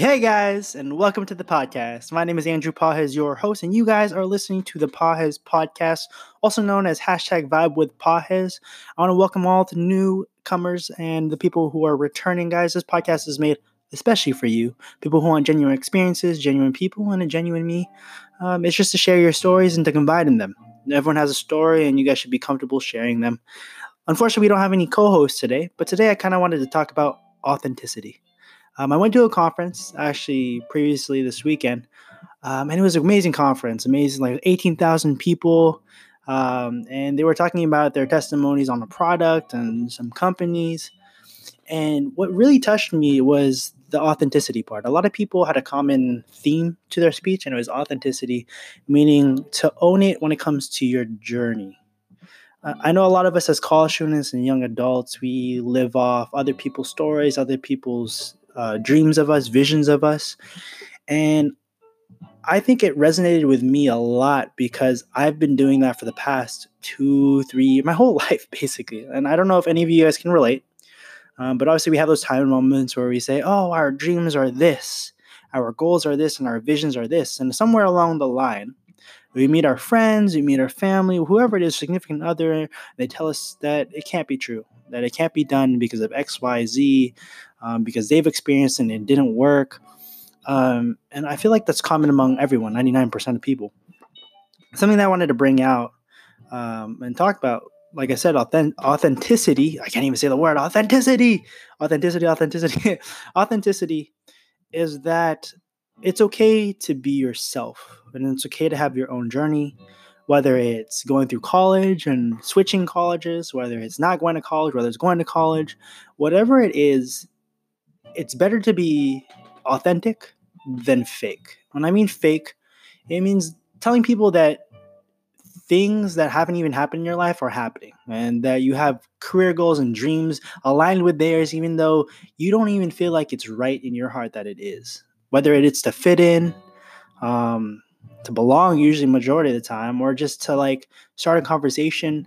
Hey guys, and welcome to the podcast. My name is Andrew Pajes, your host, and you guys are listening to the Pajes podcast, also known as hashtag Vibe with Pajes. I want to welcome all the newcomers and the people who are returning, guys. This podcast is made especially for you, people who want genuine experiences, genuine people, and a genuine me. Um, it's just to share your stories and to confide in them. Everyone has a story, and you guys should be comfortable sharing them. Unfortunately, we don't have any co-hosts today, but today I kind of wanted to talk about authenticity. Um, I went to a conference actually previously this weekend, um, and it was an amazing conference. Amazing, like eighteen thousand people, um, and they were talking about their testimonies on the product and some companies. And what really touched me was the authenticity part. A lot of people had a common theme to their speech, and it was authenticity, meaning to own it when it comes to your journey. Uh, I know a lot of us as college students and young adults, we live off other people's stories, other people's uh, dreams of us, visions of us. And I think it resonated with me a lot because I've been doing that for the past two, three, my whole life, basically. And I don't know if any of you guys can relate, um, but obviously we have those time moments where we say, oh, our dreams are this, our goals are this, and our visions are this. And somewhere along the line, we meet our friends, we meet our family, whoever it is, significant other, they tell us that it can't be true, that it can't be done because of X, Y, Z, um, because they've experienced and it didn't work. Um, and I feel like that's common among everyone, 99% of people. Something that I wanted to bring out um, and talk about, like I said, authentic- authenticity. I can't even say the word authenticity. Authenticity, authenticity. authenticity is that it's okay to be yourself and it's okay to have your own journey whether it's going through college and switching colleges whether it's not going to college whether it's going to college whatever it is it's better to be authentic than fake. When I mean fake, it means telling people that things that haven't even happened in your life are happening and that you have career goals and dreams aligned with theirs, even though you don't even feel like it's right in your heart that it is. Whether it's to fit in, um, to belong, usually majority of the time, or just to like start a conversation,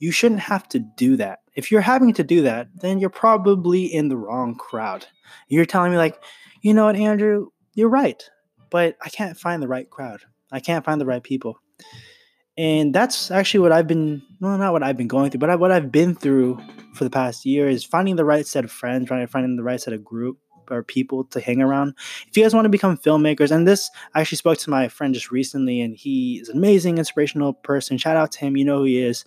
you shouldn't have to do that. If you're having to do that, then you're probably in the wrong crowd. You're telling me, like, you know what, Andrew, you're right, but I can't find the right crowd. I can't find the right people. And that's actually what I've been, well, not what I've been going through, but what I've been through for the past year is finding the right set of friends, trying to find the right set of group or people to hang around. If you guys want to become filmmakers, and this I actually spoke to my friend just recently, and he is an amazing, inspirational person. Shout out to him. You know who he is.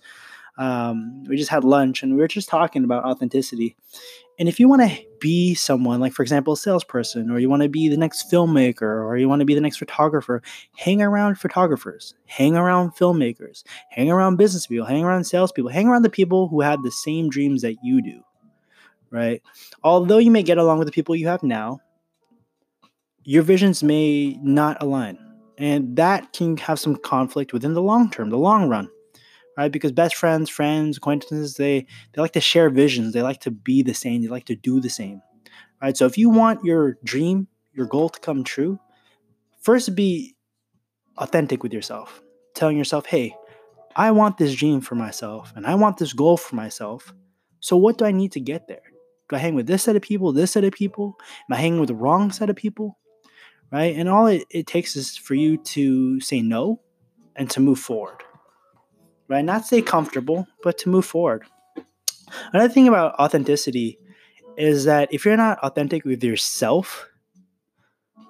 Um, we just had lunch and we were just talking about authenticity. And if you want to be someone, like for example, a salesperson, or you want to be the next filmmaker, or you want to be the next photographer, hang around photographers, hang around filmmakers, hang around business people, hang around salespeople, hang around the people who have the same dreams that you do, right? Although you may get along with the people you have now, your visions may not align. And that can have some conflict within the long term, the long run right? Because best friends, friends, acquaintances, they they like to share visions. They like to be the same. They like to do the same, right? So if you want your dream, your goal to come true, first be authentic with yourself, telling yourself, "Hey, I want this dream for myself, and I want this goal for myself. So what do I need to get there? Do I hang with this set of people, this set of people? Am I hanging with the wrong set of people?" Right? And all it, it takes is for you to say no and to move forward right? Not stay comfortable, but to move forward. Another thing about authenticity is that if you're not authentic with yourself,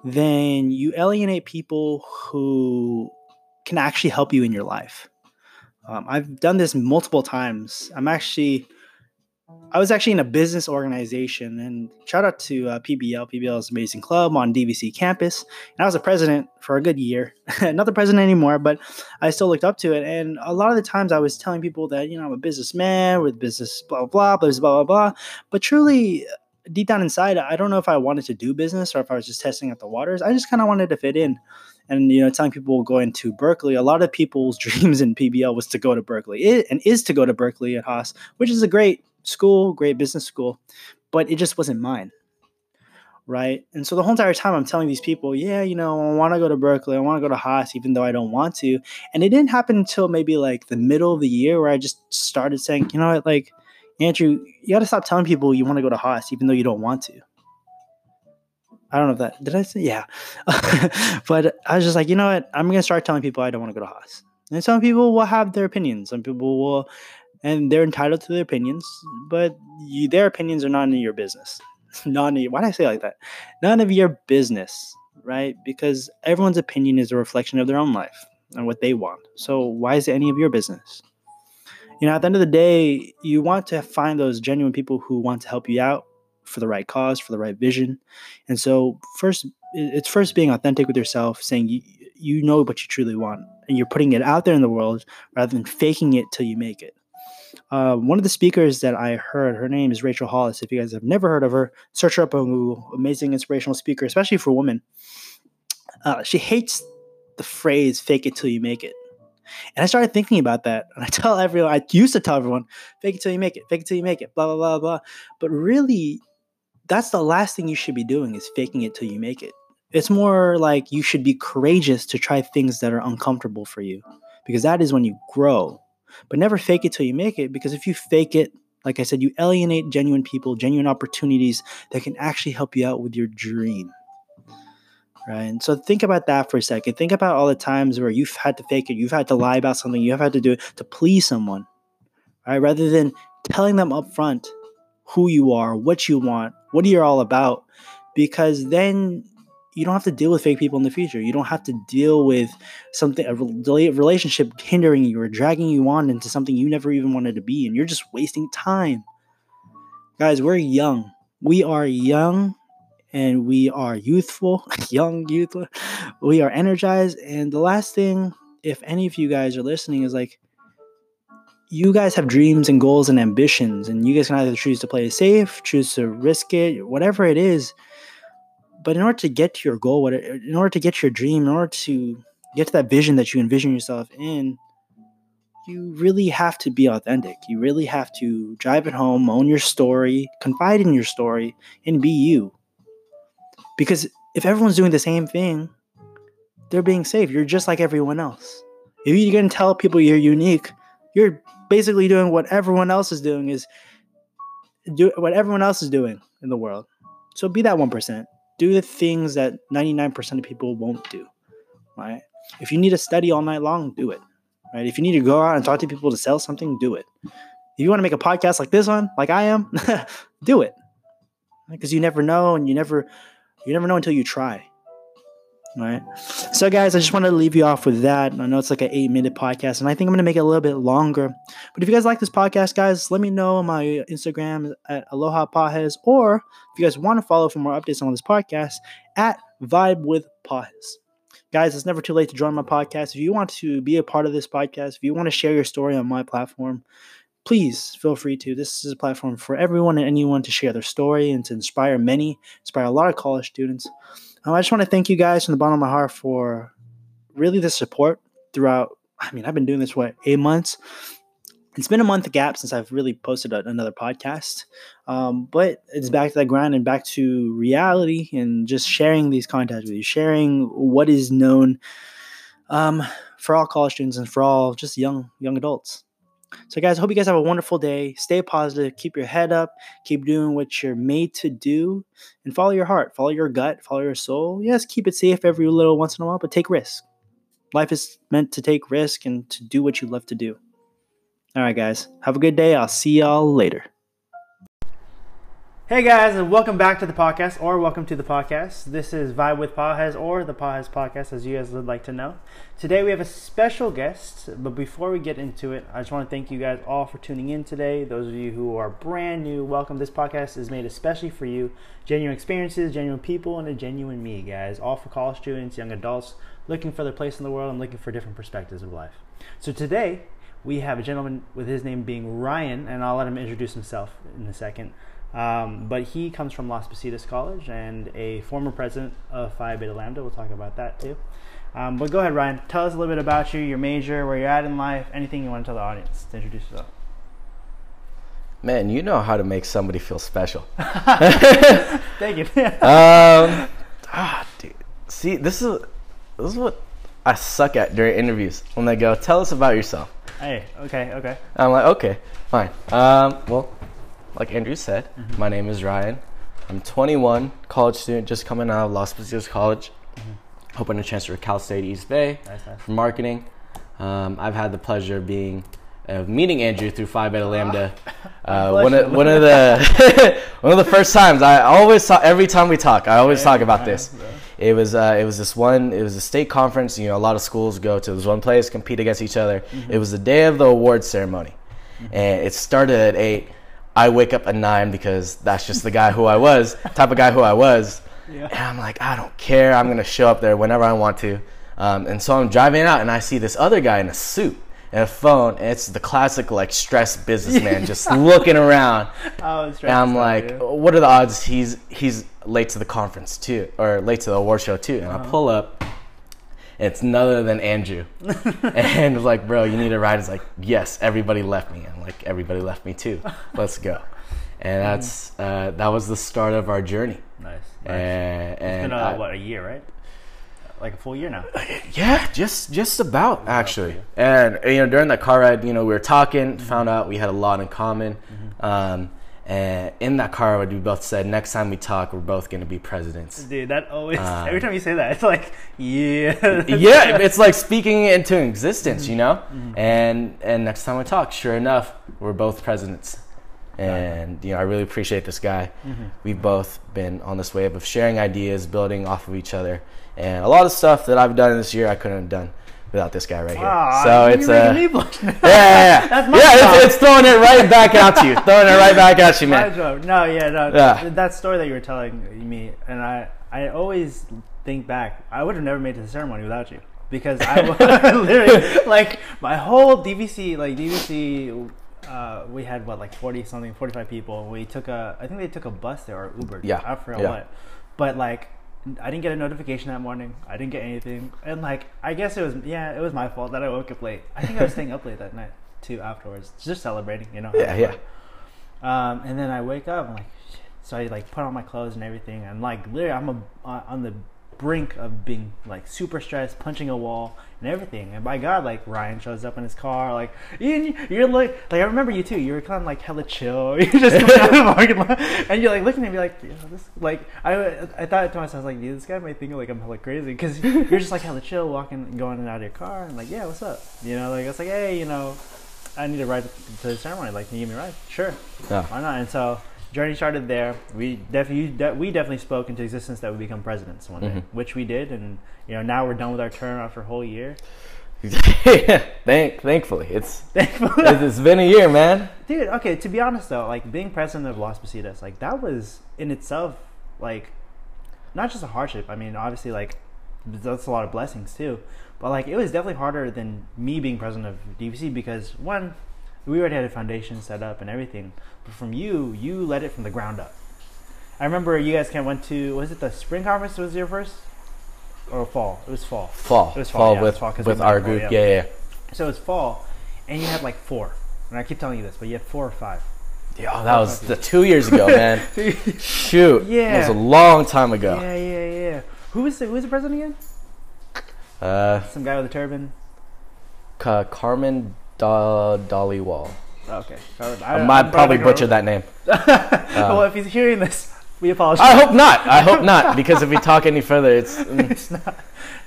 then you alienate people who can actually help you in your life. Um, I've done this multiple times. I'm actually I was actually in a business organization, and shout out to uh, PBL. PBL is amazing club on DVC campus. And I was a president for a good year. Not the president anymore, but I still looked up to it. And a lot of the times I was telling people that, you know, I'm a businessman with business, blah, blah, blah, blah, blah, blah. But truly, deep down inside, I don't know if I wanted to do business or if I was just testing out the waters. I just kind of wanted to fit in. And, you know, telling people going to Berkeley, a lot of people's dreams in PBL was to go to Berkeley it, and is to go to Berkeley at Haas, which is a great school, great business school, but it just wasn't mine. Right. And so the whole entire time I'm telling these people, yeah, you know, I want to go to Berkeley. I want to go to Haas, even though I don't want to. And it didn't happen until maybe like the middle of the year where I just started saying, you know what, like, Andrew, you got to stop telling people you want to go to Haas, even though you don't want to. I don't know if that did I say yeah, but I was just like, you know what? I'm gonna start telling people I don't want to go to Haas. And some people will have their opinions. Some people will, and they're entitled to their opinions. But you, their opinions are none of your business. None of why did I say like that? None of your business, right? Because everyone's opinion is a reflection of their own life and what they want. So why is it any of your business? You know, at the end of the day, you want to find those genuine people who want to help you out for the right cause, for the right vision. And so, first, it's first being authentic with yourself, saying you, you know what you truly want, and you're putting it out there in the world rather than faking it till you make it. Uh, one of the speakers that I heard, her name is Rachel Hollis. If you guys have never heard of her, search her up on Google. Amazing inspirational speaker, especially for women. Uh, she hates the phrase "fake it till you make it." And I started thinking about that. And I tell everyone, I used to tell everyone, fake it till you make it, fake it till you make it, blah, blah, blah, blah. But really, that's the last thing you should be doing is faking it till you make it. It's more like you should be courageous to try things that are uncomfortable for you because that is when you grow. But never fake it till you make it because if you fake it, like I said, you alienate genuine people, genuine opportunities that can actually help you out with your dream. Right. And so think about that for a second. Think about all the times where you've had to fake it, you've had to lie about something, you've had to do it to please someone. Right. Rather than telling them up front who you are, what you want, what you're all about, because then you don't have to deal with fake people in the future. You don't have to deal with something, a relationship hindering you or dragging you on into something you never even wanted to be, and you're just wasting time. Guys, we're young. We are young and we are youthful, young, youthful. We are energized. And the last thing, if any of you guys are listening, is like, you guys have dreams and goals and ambitions, and you guys can either choose to play safe, choose to risk it, whatever it is. But in order to get to your goal, in order to get your dream, in order to get to that vision that you envision yourself in, you really have to be authentic. You really have to drive it home, own your story, confide in your story, and be you. Because if everyone's doing the same thing, they're being safe. You're just like everyone else. If you're to tell people you're unique, you're basically doing what everyone else is doing is do what everyone else is doing in the world. So be that 1%. Do the things that 99% of people won't do. Right? If you need to study all night long, do it. Right? If you need to go out and talk to people to sell something, do it. If you want to make a podcast like this one, like I am, do it. Because you never know and you never you never know until you try right? So, guys, I just wanted to leave you off with that. I know it's like an eight minute podcast, and I think I'm going to make it a little bit longer. But if you guys like this podcast, guys, let me know on my Instagram at Aloha Pajes, or if you guys want to follow for more updates on this podcast, at Vibe with Pajes. Guys, it's never too late to join my podcast. If you want to be a part of this podcast, if you want to share your story on my platform, please feel free to. This is a platform for everyone and anyone to share their story and to inspire many, inspire a lot of college students. Um, I just want to thank you guys from the bottom of my heart for really the support throughout. I mean, I've been doing this, what, eight months? It's been a month gap since I've really posted a, another podcast. Um, but it's back to that grind and back to reality and just sharing these contacts with you, sharing what is known um, for all college students and for all just young young adults. So, guys, I hope you guys have a wonderful day. Stay positive. Keep your head up. Keep doing what you're made to do. And follow your heart. Follow your gut. Follow your soul. Yes, keep it safe every little once in a while, but take risks. Life is meant to take risk and to do what you love to do. All right, guys. Have a good day. I'll see y'all later. Hey guys, and welcome back to the podcast, or welcome to the podcast. This is Vibe with Pajes, or the Pajes podcast, as you guys would like to know. Today we have a special guest, but before we get into it, I just want to thank you guys all for tuning in today. Those of you who are brand new, welcome. This podcast is made especially for you. Genuine experiences, genuine people, and a genuine me, guys. All for college students, young adults looking for their place in the world and looking for different perspectives of life. So today we have a gentleman with his name being Ryan, and I'll let him introduce himself in a second. Um, but he comes from Las Positas College and a former president of Phi Beta Lambda. We'll talk about that too. Um, but go ahead, Ryan. Tell us a little bit about you, your major, where you're at in life, anything you want to tell the audience to introduce yourself. Man, you know how to make somebody feel special. Thank you. um, ah, dude. See, this is this is what I suck at during interviews. When they go, "Tell us about yourself." Hey, okay, okay. I'm like, okay, fine. Um, well, like Andrew said, mm-hmm. my name is Ryan. I'm 21, college student, just coming out of Las Positas College, hoping to transfer to Cal State East Bay Mm-hmm. Nice, nice. for marketing. Um, I've had the pleasure of being uh, meeting Andrew through Phi Beta Lambda. Uh, one of one of the one of the first times I always talk every time we talk. I always talk about this. It was uh, it was this one. It was a state conference. You know, a lot of schools go to this one place, compete against each other. Mm-hmm. It was the day of the awards ceremony, and it started at eight. I wake up at nine because that's just the guy who I was, type of guy who I was. Yeah. And I'm like, I don't care. I'm gonna show up there whenever I want to. Um, and so I'm driving out, and I see this other guy in a suit and a phone, and it's the classic like stressed businessman just looking around. Was And I'm like, what are the odds he's he's late to the conference too, or late to the award show too? And I pull up, it's none other than Andrew. and it's like, bro, you need a ride. It's like, yes, everybody left me. I'm like, everybody left me too. Let's go. And that's uh, that was the start of our journey. nice. And, It's and been a, I- what a year, right? Like a full year now. yeah, just just about actually. And you know, during that car ride, you know, we were talking, Mm-hmm. found out we had a lot in common. Um, and in that car we both said, next time we talk, we're both going to be presidents. Dude, that always Um, every time you say that, it's like, yeah. yeah, it's like speaking into existence, you know. Mm-hmm. And and next time we talk, sure enough, we're both presidents. And you know, I really appreciate this guy. Mm-hmm. We've both been on this wave of sharing ideas, building off of each other, and a lot of stuff that I've done this year I couldn't have done without this guy right here. Aw, so it's a uh, me blush now. yeah, yeah, yeah. Yeah it's, it's throwing it right back at you, throwing it right back at you, man. No, yeah, no. Yeah. That story that you were telling me, and I, I always think back. I would have never made it to the ceremony without you because I wa- literally like my whole DVC, like DVC. Uh, we had what like forty something, forty five people. We took a, I think they took a bus there or Uber. Yeah, I forgot yeah. what. But like, I didn't get a notification that morning. I didn't get anything, and like, I guess it was yeah, it was my fault that I woke up late. I think I was staying up late that night too. Afterwards, just celebrating, you know. Yeah, yeah. Um, and then I wake up, I'm like, shit. So I like put on my clothes and everything. And like, literally, I'm a, uh, on the brink of being like super stressed, punching a wall and everything. And by God, like Ryan shows up in his car. Like, you, you're like, like I remember you too. You were kind of like hella chill. You're just coming out of the parking lot, and you're like looking at me like, yeah, this, like I, I thought to myself, I was like, dude, this guy might think like I'm hella crazy because you're just like hella chill, walking, going in and out of your car, and like, yeah, what's up? You know, like it's like, hey, you know, I need a ride to the ceremony. Like, can you give me a ride? Sure Yeah. why not? And so journey started there. We definitely we definitely spoke into existence that we become presidents one day, Mhm. which we did, and you know now we're done with our term after a whole year. Thank, thankfully, it's Thankfully, it's it's been a year, man. dude. Okay, to be honest though, like being president of Las Positas, like that was in itself like not just a hardship. I mean, obviously, like that's a lot of blessings too. But like it was definitely harder than me being president of DVC because one, we already had a foundation set up and everything. But from you, you led it from the ground up. I remember you guys kind of went to was it the spring conference was your first or fall? It was fall. Fall, It was fall, fall, yeah, with fall with our fall, group. yeah. Yeah, yeah. So it was fall, and you had like four. And I keep telling you this, but you had four or five. Yo, that was the two years ago, man. Shoot, Yeah. it was a long time ago. Yeah, yeah, yeah. Who was the, who was the president again? Uh, Some guy with a turban. Ca- Carmen da-. Oh, okay. I, I might probably butcher that name. well, if he's hearing this, we apologize. I hope not. I hope not, because if we talk any further, it's mm, it's not.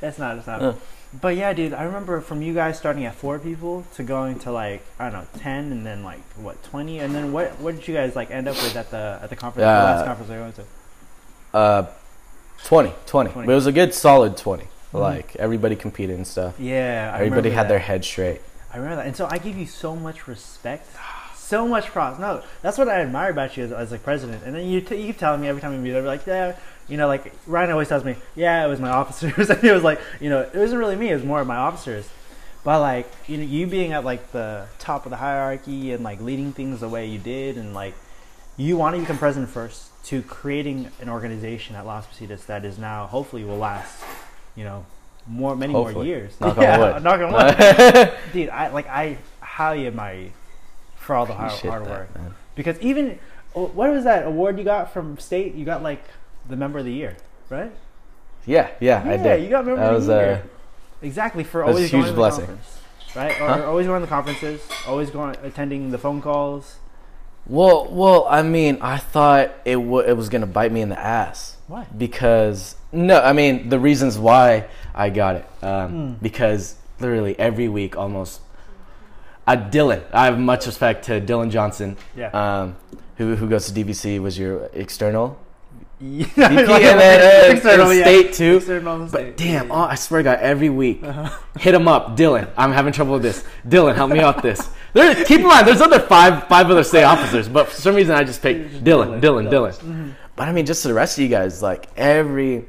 That's not. It's not. Uh. But yeah, dude, I remember from you guys starting at four people to going to like I don't know ten, and then like what twenty, and then what? What did you guys like end up with at the at the conference? the Uh, last conference I went to. uh, 20, 20. 20. But it was a good solid 20. Like, everybody competed and stuff. Yeah, I Everybody had that. their head straight. I remember that, and so I give you so much respect, so much props. No, that's what I admire about you as, as a president. And then you t- you keep telling me every time we meet, I'm like, yeah, you know, like Ryan always tells me, yeah, it was my officers. and it was like, you know, it wasn't really me; it was more of my officers. But like, you know, you being at like the top of the hierarchy and like leading things the way you did, and like you want to become president first, to creating an organization at Las Positas that is now hopefully will last, you know, more many more Hopefully. years. Knock on yeah, wood. Knock on wood dude i like i highly admire you for all the hard, hard work because even oh, what was that award you got from state you got like the member of the year right Yeah, yeah, I yeah did. you got member that of was the uh, year exactly for that's a always huge going to the blessing. conference, right or Huh? always going to the conferences always going attending the phone calls Well, well, I mean, I thought it w- it was gonna bite me in the ass. Why? Because no, I mean the reasons why I got it. Um, Because literally every week, almost. Uh, Dylan, I have much respect to Dylan Johnson. Yeah. Um, who who goes to DVC was your external Yeah, VP and then uh, External, yeah. state too. External But state. damn, oh, I swear to God, every week, hit him up, Dylan. I'm having trouble with this. Dylan, help me out this. There, keep in mind, there's other five five other state officers, but for some reason I just picked Dylan, Dylan, Dylan. But I mean, just to the rest of you guys, like every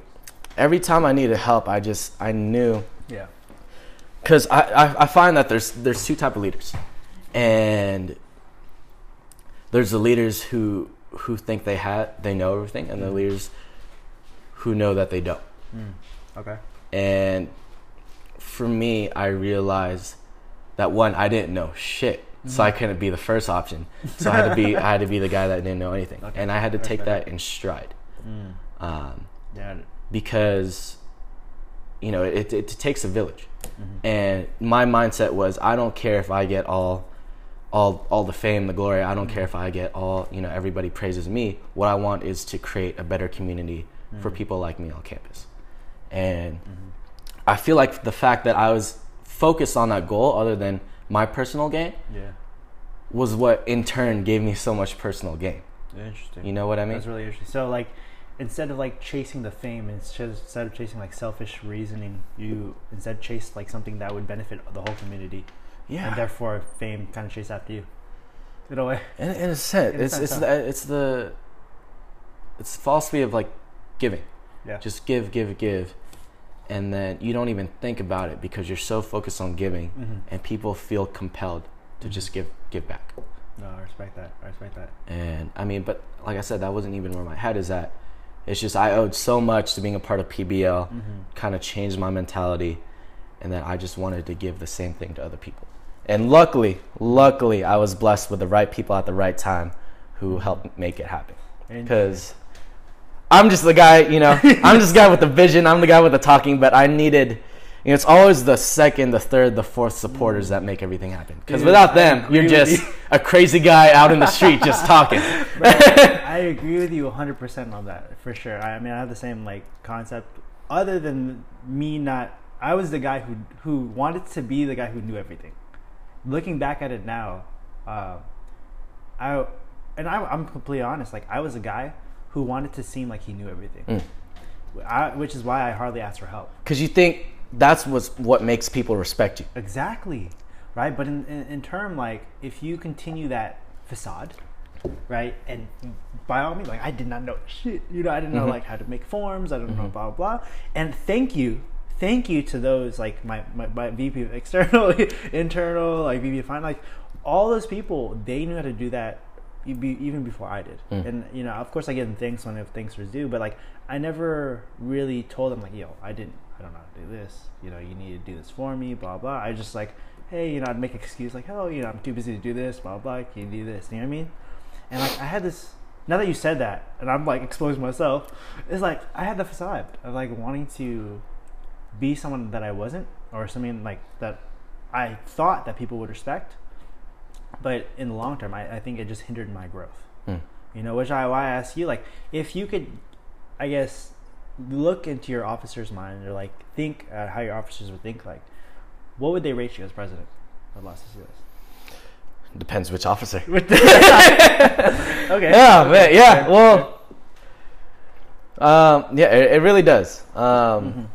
every time I needed help, I just I knew yeah. because I, I I find that there's there's two type of leaders, and there's the leaders who who think they had they know everything, and the mm. leaders who know that they don't. Mm. Okay. And for me, I realized that one, I didn't know shit, so I mm-hmm. couldn't be the first option. So I had to be I had to be the guy that didn't know anything, Okay. and I had to take that in stride. Mm. Um, Yeah. because you know it, it, takes a village mm-hmm. and my mindset was i don't care if i get all all all the fame the glory. I don't care if i get all you know everybody praises me. What i want is to create a better community for mm-hmm. people like me on campus. And mm-hmm. i feel like the fact that i was focused on that goal other than my personal gain Yeah. was what in turn gave me so much personal gain. Interesting. you know what i mean? That's really interesting. So like, instead of like chasing the fame, instead of chasing like selfish reasoning, you instead chase like something that would benefit the whole community, yeah and therefore fame kind of chase after you. In a way. In, in a sense, In a it's sense, it's huh? the, it's the it's the philosophy of like giving. Yeah. Just give, give, give, and then you don't even think about it because you're so focused on giving, Mhm. and people feel compelled to Mhm. just give, give back. No, I respect that. I respect that. And I mean, but like I said, that wasn't even where my head is at. It's just I owed so much to being a part of PBL, Mm-hmm. kind of changed my mentality, and then I just wanted to give the same thing to other people. And luckily, luckily, I was blessed with the right people at the right time who helped make it happen. Because I'm just the guy, you know, I'm just the guy with the vision. I'm the guy with the talking, but I needed, you know, it's always the second, the third, the fourth supporters mm. that make everything happen. Because without them, you're just you. a crazy guy out in the street just talking. I agree with you 100% on that for sure. I, I mean, I have the same like concept. Other than me not, I was the guy who who wanted to be the guy who knew everything. Looking back at it now, uh, I and I, I'm completely honest. Like I was a guy who wanted to seem like he knew everything, Mm. I, which is why I hardly asked for help. Because you think that's what's, what makes people respect you. Exactly, right? But in, in in term like if you continue that facade, right? And by all means, like I did not know shit. You know, I didn't know Mhm. like how to make forms. I don't know blah blah blah. And thank you, thank you to those like my my, my VP of external, internal, like VP of finance, like all those people. They knew how to do that even before I did. Mm. And you know, of course, I give them thanks when if thanks was due. But like, I never really told them like, yo, I didn't, I don't know how to do this. You know, you need to do this for me. Blah blah. I just like, hey, you know, I'd make an excuse like, oh, you know, I'm too busy to do this. Blah blah. Can you do this? You know what I mean? And like, I had this. Now that you said that, and I'm like exposing myself, it's like I had the facade of like wanting to be someone that I wasn't, or something like that I thought that people would respect. But in the long term, I, I think it just hindered my growth. Mm. You know, which I why I ask you, like, if you could, I guess, look into your officer's mind or like think uh, how your officers would think, like, what would they rate you as president of Los Angeles? Depends which officer. Okay. Yeah, man. Yeah. Well, um, yeah, it, it really does. Um, Mhm.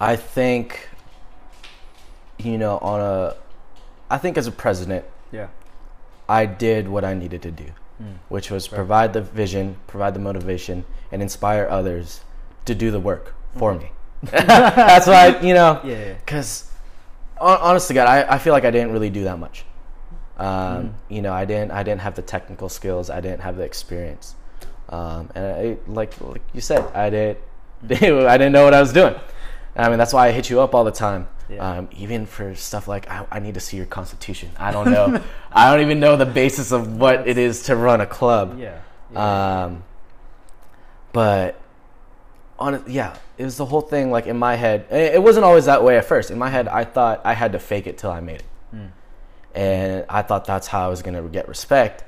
I think, you know, on a, I think as a president, Yeah. I did what I needed to do, Mm. which was Right. provide the vision, provide the motivation, and inspire others to do the work for me. That's why, you know, Yeah. yeah. because honest to God, I, I feel like I didn't really do that much. Um, Mhm. You know, I didn't I didn't have the technical skills. I didn't have the experience, um, and I, like like you said, I did I didn't know what I was doing. I mean, that's why I hit you up all the time. Yeah. Um, even for stuff like I, I need to see your constitution. I don't know. I don't even know the basis of what it is to run a club. Yeah. yeah. Um, but on it, yeah, it was the whole thing. Like in my head, it it wasn't always that way at first. In my head, I thought I had to fake it till I made it, Mm. and I thought that's how I was gonna get respect.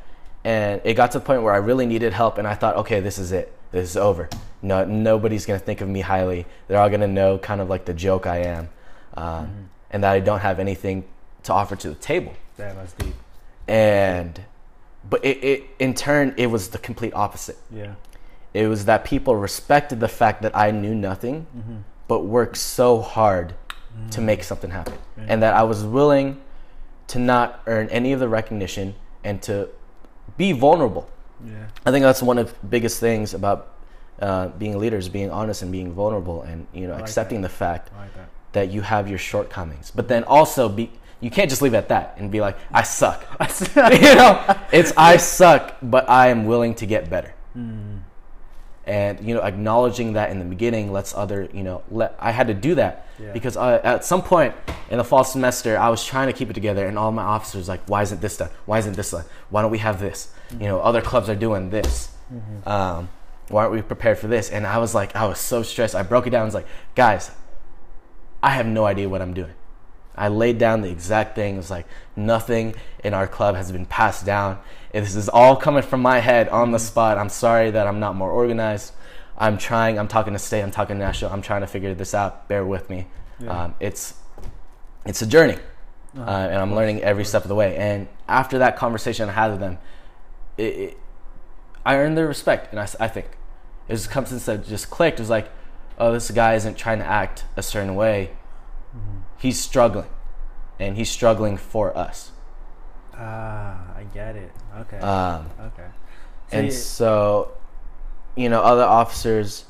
and it got to the point where I really needed help, and I thought, okay, this is it. This is over. No, nobody's gonna think of me highly. They're all gonna know kind of like the joke I am, um, and that I don't have anything to offer to the table. Damn, that's deep. And, but it, it in turn it was the complete opposite. Yeah. It was that people respected the fact that I knew nothing, mm-hmm. but worked so hard to mm. make something happen, and that I was willing to not earn any of the recognition and to be vulnerable. Yeah. I think that's one of the biggest things about uh, being leaders, being honest and being vulnerable, and you know like accepting the fact like that. that you have your shortcomings, but then also be. You can't just leave it at that and be like, "I suck." you know, it's I suck, but I am willing to get better. And you know, acknowledging that in the beginning lets other, you know, let I had to do that Yeah. because I, at some point in the fall semester, I was trying to keep it together, and all my officers like, "Why isn't this done? Why isn't this done? Why don't we have this? You know, other clubs are doing this. Um, why aren't we prepared for this?" And I was like, I was so stressed. I broke it down. I was like, "Guys, I have no idea what I'm doing." I laid down the exact thing. It's like nothing in our club has been passed down. And This is all coming from my head on the spot. I'm sorry that I'm not more organized. I'm trying. I'm talking to state. I'm talking to national. I'm trying to figure this out. Bear with me. Yeah. Um, it's it's a journey, Uh-huh. uh, and I'm learning every step of the way. And after that conversation I had with them, it, it, I earned their respect. And I think it was something that just clicked. It was like, oh, this guy isn't trying to act a certain way. He's struggling, and he's struggling for us. Ah, I get it. Okay. Um, okay. and you- so, you know, other officers,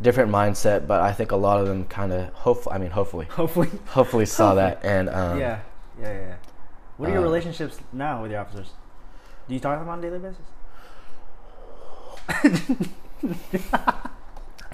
different mindset, but I think a lot of them kind of hopefully. I mean, hopefully, hopefully. hopefully saw that, and um, yeah. Yeah. Yeah. What are your uh, relationships now with your officers? Do you talk to them on a daily basis?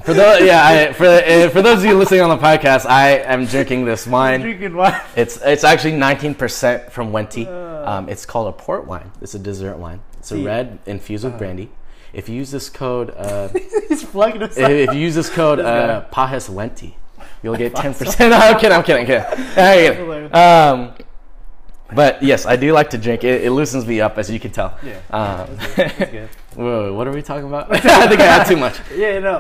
For those, yeah, I, for uh, for those of you listening on the podcast, I am drinking this wine. Drinking wine. It's it's actually 19% from Wente. Uh. Um, it's called a port wine. It's a dessert wine. It's a See. red infused with brandy. If you use this code, uh, He's plugging if, us if you use this code uh, Pajes Wente, you'll get 10%. no, I'm kidding. I'm kidding. I'm kidding. I'm kidding. Um, but yes, I do like to drink. It, it loosens me up, as you can tell. Yeah. Um, That's good. That's good. whoa, what are we talking about? I think I had too much. Yeah, no, uh,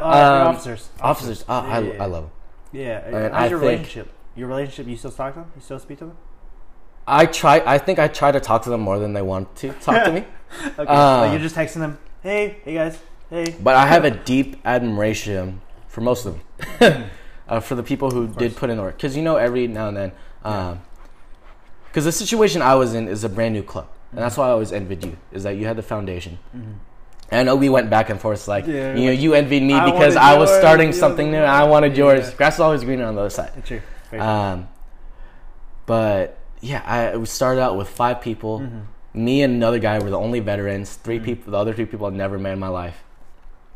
Um, officers. Officers, oh, I, Yeah, yeah, I love them. Yeah. And How's I your think- relationship? Your relationship, you still talk to them? You still speak to them? I try. I think I try to talk to them more than they want to talk to me. Okay. Uh, like you're just texting them, hey, hey guys, hey. But I have a deep admiration for most of them, uh, for the people who did put in the work. Because you know, every now and then, because the situation I was in is a brand new club, and that's why I always envied you. Is that you had the foundation. And I know we went back and forth, like Mm-hmm. Yeah, you know, you envied me I because I was yours, starting something new. and I wanted yours. Yeah. Grass is always greener on the other side. True. Um, but yeah, I we started out with five people. Mm-hmm. Me and another guy were the only veterans. 3 people, the other three people I'd never met in my life.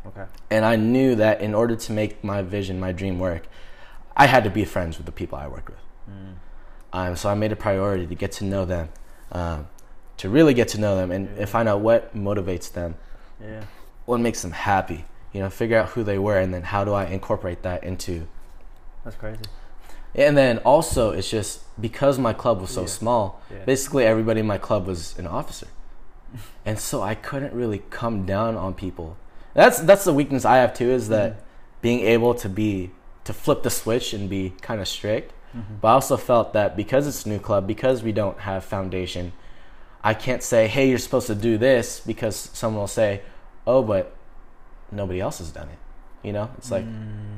okay. And I knew that in order to make my vision, my dream work, I had to be friends with the people I worked with. Um, so I made a priority to get to know them, um, to really get to know them and, and find out what motivates them, Yeah. what makes them happy. You know, figure out who they were, and then how do I incorporate that into. That's crazy. And then also, it's just because my club was so Yeah. small. Yeah. Basically, everybody in my club was an officer, and so I couldn't really come down on people. That's that's the weakness I have too. Is that being able to be to flip the switch and be kind of strict. But I also felt that because it's a new club, because we don't have foundation, I can't say, "Hey, you're supposed to do this," because someone will say, "Oh, but nobody else has done it." You know, it's like,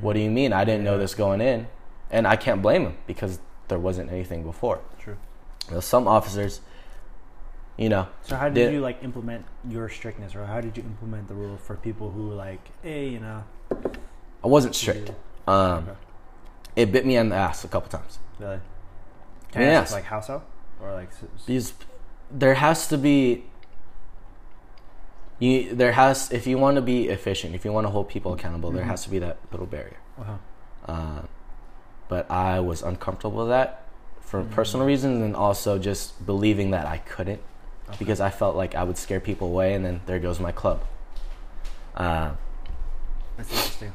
what do you mean? I didn't know this going in, and I can't blame them because there wasn't anything before. True. You know, some officers, you know, So how did Did- you like implement your strictness, or how did you implement the rule for people who like, hey, you know, I wasn't strict. Um, Okay. It bit me on the ass a couple times. really? Can I ask, Yes. like how so, or like? s- s- Because there has to be you there has if you want to be efficient if you want to hold people accountable there Mhm. has to be that little barrier Uh-huh. uh, but i was uncomfortable with that for Mhm. personal reasons and also just believing that i couldn't because i felt like i would scare people away and then there goes my club uh, That's interesting.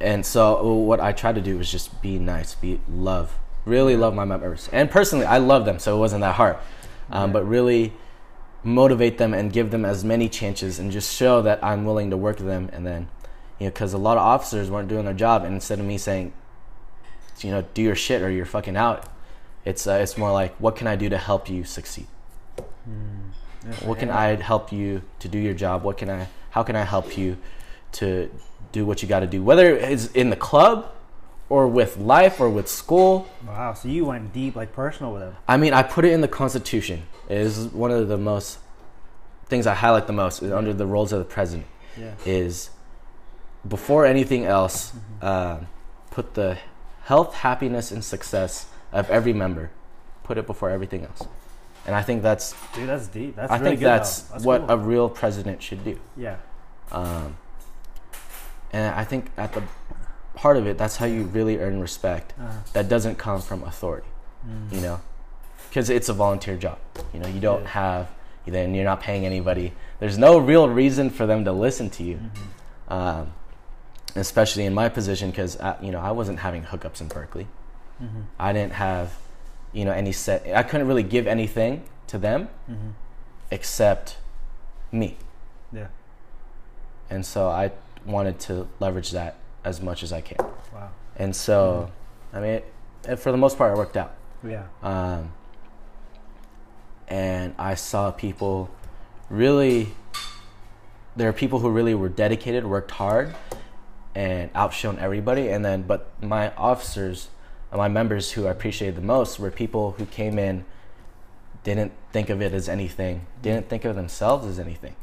And so what i tried to do was just be nice be love really love my members and personally i love them so it wasn't that hard um, but really motivate them and give them as many chances and just show that I'm willing to work with them. And then, you know, because a lot of officers weren't doing their job, and instead of me saying, you know, do your shit or you're fucking out, it's uh, it's more like, what can I do to help you succeed? What can I help you to do your job? What can I? How can I help you to do what you got to do? Whether it's in the club, or with life, or with school. Wow. So you went deep, like personal with him. I mean, I put it in the Constitution. It is one of the most things I highlight the most is under the roles of the president. Yeah. Is before anything else, uh, put the health, happiness, and success of every member. Put it before everything else. And I think that's Dude, that's deep. That's I really think that's. That's what cool. a real president should do. yeah. Um, and I think at the part of it, that's how you really earn respect. Uh, That doesn't come from authority, mm. you know, because it's a volunteer job. You know, you don't Yeah. have, then you're not paying anybody. There's no real reason for them to listen to you, Mhm. um, especially in my position, because you know I wasn't having hookups in Berkeley. Mhm. I didn't have, you know, any set. I couldn't really give anything to them Mhm. except me. Yeah. and so I wanted to leverage that as much as I can. Wow. And so, I mean, it, it- for the most part, it worked out. Yeah. Um, and I saw people really. There are people who really were dedicated, worked hard, and outshone everybody. And then, but my officers, my members who I appreciated the most were people who came in, didn't think of it as anything, didn't think of themselves as anything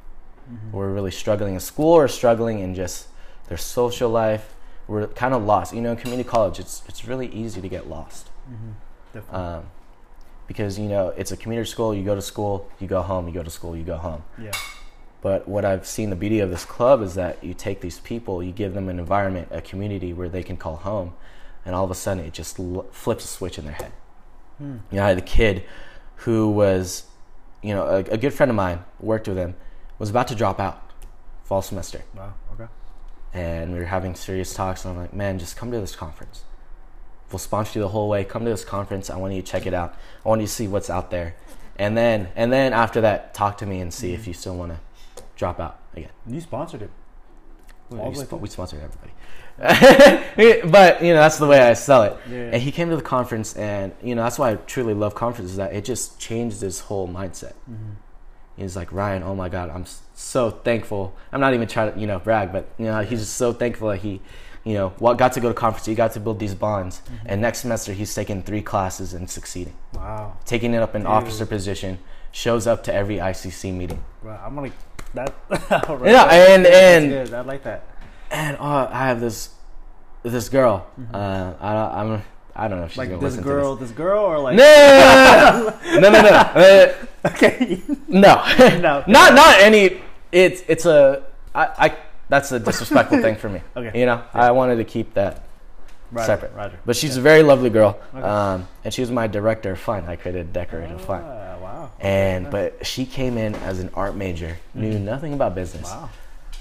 Mhm. were really struggling in school or struggling in just their social life were kind of lost you know in community college it's it's really easy to get lost Mhm. Um, because you know it's a community school you go to school you go home you go to school you go home yeah. but what i've seen the beauty of this club is that you take these people you give them an environment a community where they can call home and all of a sudden it just flips a switch in their head Hmm. you know, I had a kid who was, you know, a, a good friend of mine, worked with him, was about to drop out fall semester. Wow. Okay. And we were having serious talks, and I'm like, man, just come to this conference. We'll sponsor you the whole way. Come to this conference. I want you to check it out. I want you to see what's out there. And then, and then after that, talk to me and see if you still want to drop out again. You sponsored it. We, All sp- we sponsored everybody. but, you know, that's the way I sell it. Yeah. And he came to the conference, and you know that's why I truly love conferences. Is that it just changed his whole mindset. Mhm. He's like Ryan, oh my God, I'm so thankful. I'm not even trying to you know brag, but you know he's just so thankful that he, you know, what got to go to conference. He got to build these bonds, mm-hmm. and next semester he's taking three classes and succeeding, Wow. taking it up an Dude. officer position. Shows up to every ICC meeting, Wow. I'm gonna that. Yeah, and- and-. I like that. and oh, I have this this girl. Mm-hmm. Uh, I, I'm I don't know if she's Like gonna this listen girl, to this girl, or like. No, no, no, no. Uh, okay. No, No. not not any. It's it's a I, I that's a disrespectful thing for me. Okay. You know, I wanted to keep that Roger, separate. Roger. But she's a very lovely girl, Okay. um, and she was my director of fun. I created Decorated of Fun, wow. and but she came in as an art major, knew nothing about business. Wow.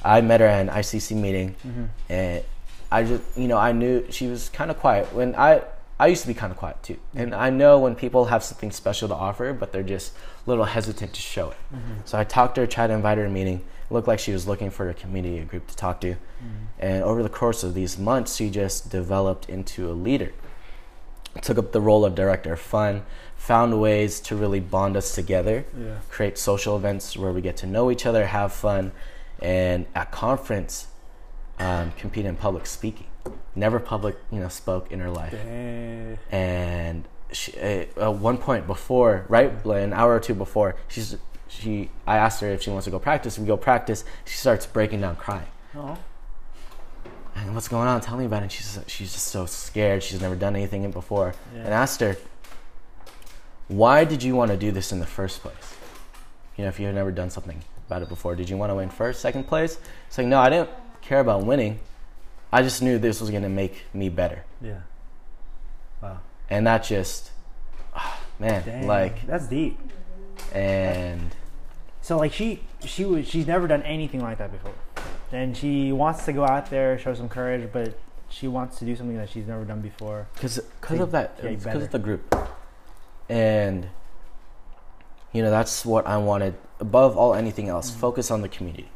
I met her at an ICC meeting, Mhm. and I just you know I knew she was kind of quiet when I. I used to be kind of quiet too, and I know when people have something special to offer, but they're just a little hesitant to show it. So I talked to her, tried to invite her to a meeting. It looked like she was looking for a community, a group to talk to. And over the course of these months, she just developed into a leader. Took up the role of director of fun, found ways to really bond us together, Yeah. create social events where we get to know each other, have fun, and at conference, um, compete in public speaking. Never public, you know, spoke in her life Dang. and she, uh, at one point before, right, like an hour or two before, she's she. I asked her if she wants to go practice. We go practice. She starts breaking down, crying. Oh. And what's going on? Tell me about it. And she's she's just so scared. She's never done anything before. Yeah. And I asked her, why did you want to do this in the first place? You know, if you had never done something about it before, did you want to win first, second place? It's like no, I didn't care about winning. I just knew this was to make me better. Yeah. Wow. And that just, ah, man, Dang. like that's deep. and So like she she was she's never done anything like that before, and she wants to go out there, show some courage, but she wants to do something that she's never done before. because because of that because of the group and you know that's what I wanted above all anything else. Mm-hmm. Focus on the community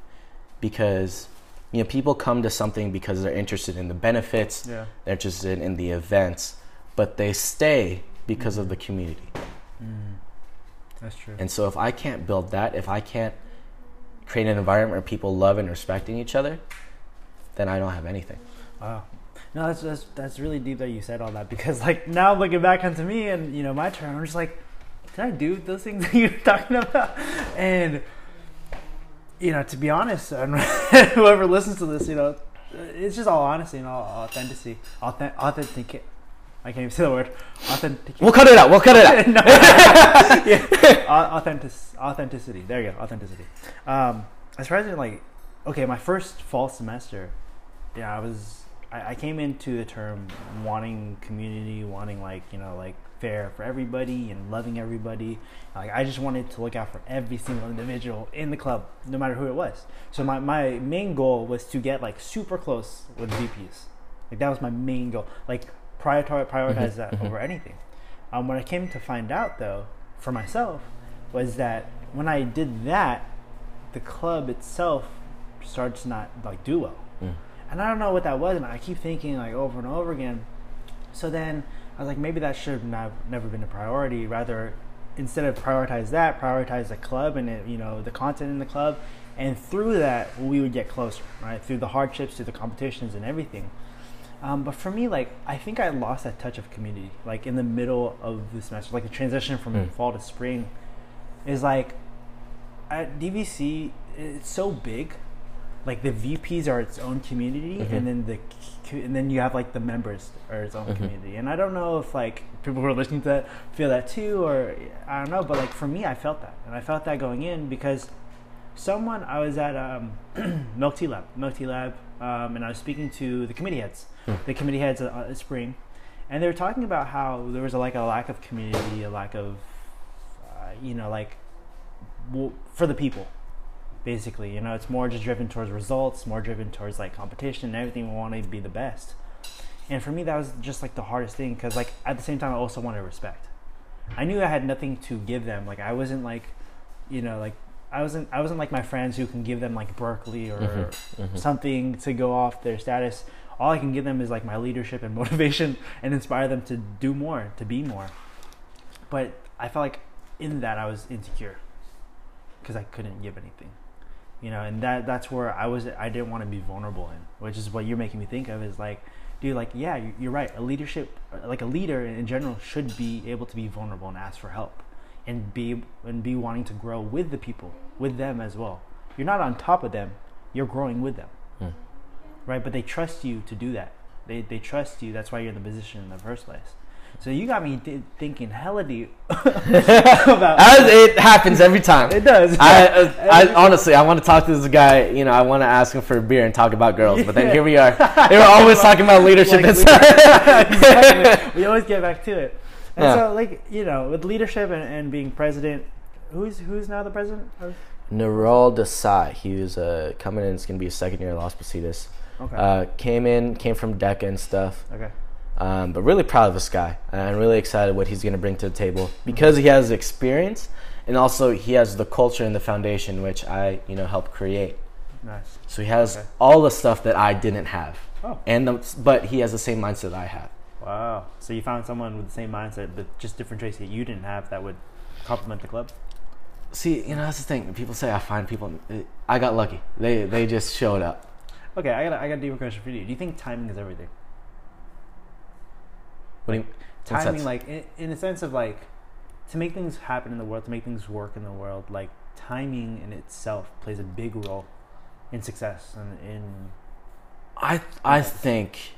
because you know people come to something because they're interested in the benefits, Yeah. they're interested in the events, but they stay because of mm. the community. Mm. That's true. And so if I can't build that, if I can't create an environment where people love and respecting each other, then I don't have anything. Wow. No, that's, that's that's really deep that you said all that because like now looking back onto me and you know my turn, I'm just like, did I do those things that you're talking about? And you know, to be honest, and whoever listens to this, you know, it's just all honesty and all authenticity, authentic, authentic. I can't even say the word. Authentic. We'll cut it out. We'll cut it out. no. yeah. Authentic, authenticity. There you go. Authenticity. Um, far as like, okay, my first fall semester, yeah, I was, I, I came into the term wanting community, wanting like, you know, like fair for everybody and loving everybody. Like, I just wanted to look out for every single individual in the club, no matter who it was. So my, my main goal was to get like super close with VPs. Like that was my main goal. Like prioritize prioritize that over anything. Um, what I came to find out though, for myself, was that when I did that, the club itself starts not like do well. Mm. And I don't know what that was, and I keep thinking like over and over again. So then I was like, maybe that should have never been a priority. Rather, instead of prioritize that, prioritize the club and it, you know the content in the club, and through that we would get closer, right? Through the hardships, through the competitions, and everything. Um, but for me, like I think I lost that touch of community, like in the middle of the semester, like the transition from Mm. fall to spring, is like at DVC it's so big, like the VPs are its own community, Mhm. and then the and then you have like the members are its own Mhm. community. And I don't know if like people who are listening to that feel that too, or I don't know, but like for me, I felt that, and I felt that going in because someone I was at um, Milk Tea Lab, Milk Tea Lab, um, and I was speaking to the committee heads, Hmm. the committee heads at, at Spring, and they were talking about how there was a, like a lack of community, a lack of, uh, you know, like w- for the people, basically. You know, it's more just driven towards results, more driven towards like competition and everything. We want to be the best, and for me, that was just like the hardest thing because like at the same time, I also wanted respect. I knew I had nothing to give them. Like I wasn't like, you know, like I wasn't I wasn't like my friends who can give them like Berkeley or Mhm, mhm. something to go off their status. All I can give them is like my leadership and motivation and inspire them to do more, to be more. But I felt like in that I was insecure because I couldn't give anything. You know, and that that's where I was I didn't want to be vulnerable in, which is what you're making me think of is like dude like yeah, you- you're right. A leadership like a leader in general should be able to be vulnerable and ask for help and be and be wanting to grow with the people, with them as well. You're not on top of them, you're growing with them Mm. right? But they trust you to do that. They they trust you. That's why you're in the position in the first place. So you got me th- thinking hella deep about. As it happens every time. it does. I, uh, I honestly, I want to talk to this guy. You know, I want to ask him for a beer and talk about girls. But then Yeah. here we are. They were always talking about leadership. Like and leadership. stuff. exactly. We always get back to it. And Yeah. so, like you know, with leadership and, and being president, who's who's now the president? Of, Naral Desai. He was uh, coming in. It's gonna be a second year at Las Positas. okay. Uh, came in, came from DECA and stuff. okay. Um, but really proud of this guy. And I'm really excited what he's going to bring to the table because he has experience and also he has the culture and the foundation which I, you know, helped create. Nice. So he has Okay. all the stuff that I didn't have. Oh. And the, but he has the same mindset I have. Wow. So you found someone with the same mindset, but just different traits that you didn't have that would complement the club. See, you know, that's the thing. People say I find people. I got lucky. They they just showed up. Okay, I got a, I got a deeper question for you. Do you think timing is everything? What do you? timing like in, in a sense of like to make things happen in the world to make things work in the world like timing in itself plays a big role in success and in I I think.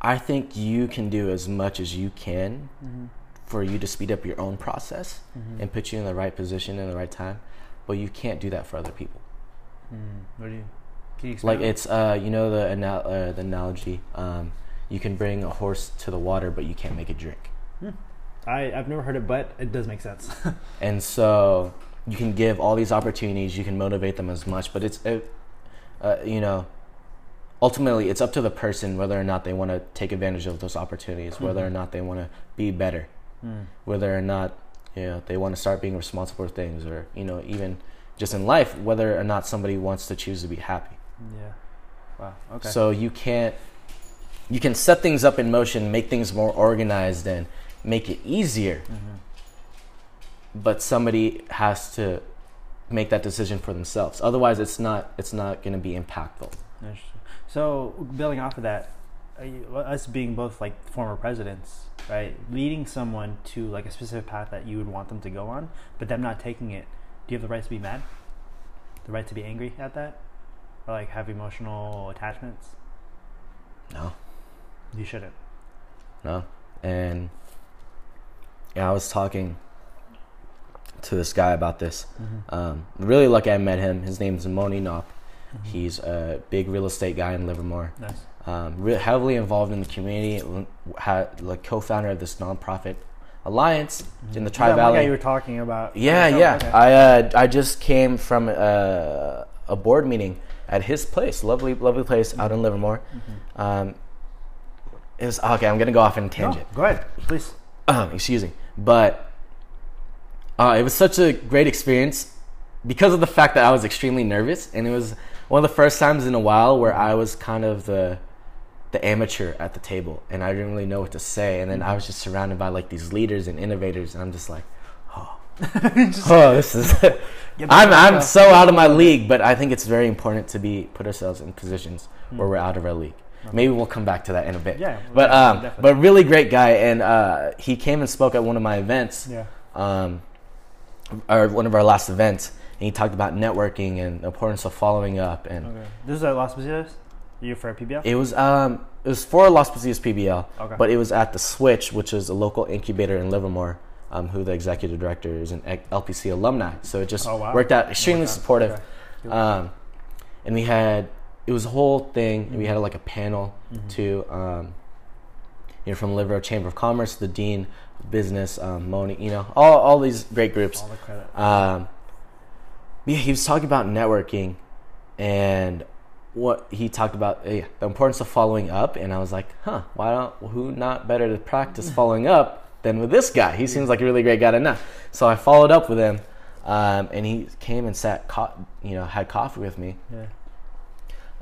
I think you can do as much as you can for you to speed up your own process Mm-hmm. and put you in the right position in the right time, but you can't do that for other people. Hmm. what do you can you Like it's uh you know the anal- uh, the analogy um you can bring a horse to the water but you can't make it drink. I, I've never heard it but it does make sense And so you can give all these opportunities, you can motivate them as much, but it's it, uh, you know ultimately it's up to the person whether or not they want to take advantage of those opportunities, whether or not they want to be better, Hmm. whether or not You know, they want to start being responsible for things, or you know, even just in life, whether or not somebody wants to choose to be happy. Yeah. Wow. Okay. So you can't you can set things up in motion, make things more organized and make it easier. Mhm. But somebody has to make that decision for themselves. Otherwise it's not it's not going to be impactful. Interesting. So building off of that, are you, well, us being both like former presidents, right? Leading someone to like a specific path that you would want them to go on, but them not taking it. Do you have the right to be mad? The right to be angry at that, or like have emotional attachments? No. You shouldn't. No. And yeah, I was talking to this guy about this. Mm-hmm. Um, really lucky I met him. His name's Moni Knop. Mm-hmm. He's a big real estate guy in Livermore. Nice. um, re- heavily involved in the community, had like co-founder of this nonprofit alliance in the Tri Yeah, Valley. You were talking about. yeah, yeah. okay. I uh, I just came from a, a board meeting at his place, lovely, lovely place out in Livermore. Mhm. Um, it was okay. I'm gonna go off on a No, tangent. go ahead, please. Um, excuse me, but uh, it was such a great experience because of the fact that I was extremely nervous, and it was one of the first times in a while where I was kind of the the amateur at the table, and I didn't really know what to say, and then I was just surrounded by like these leaders and innovators, and I'm just like, oh, Just oh this is. I'm I'm so out of my league, but I think it's very important to be put ourselves in positions where we're out of our league. Maybe we'll come back to that in a bit. Yeah, but um, definitely. but really great guy, and uh, he came and spoke at one of my events, Yeah. um, or one of our last events, and he talked about networking and the importance of following up, and Okay. This is at Las Positas. You for PBL? it was um, it was for Las Positas PBL, Okay. but it was at the Switch, which is a local incubator in Livermore. Um, who the executive director is an LPC alumni, so it just Oh, wow. worked out extremely Worked out. supportive. Okay. Um, and we had it was a whole thing. and We had like a panel Mhm. to um, you know from Livermore Chamber of Commerce, the dean of business, um, Moni, you know all all these great groups. All the credit. Um, yeah, he was talking about networking and what he talked about eh, the importance of following up, and I was like, huh, why don't who not better to practice following up than with this guy? He seems like a really great guy to know. So I followed up with him, um, and he came and sat, co- you know, had coffee with me. Yeah.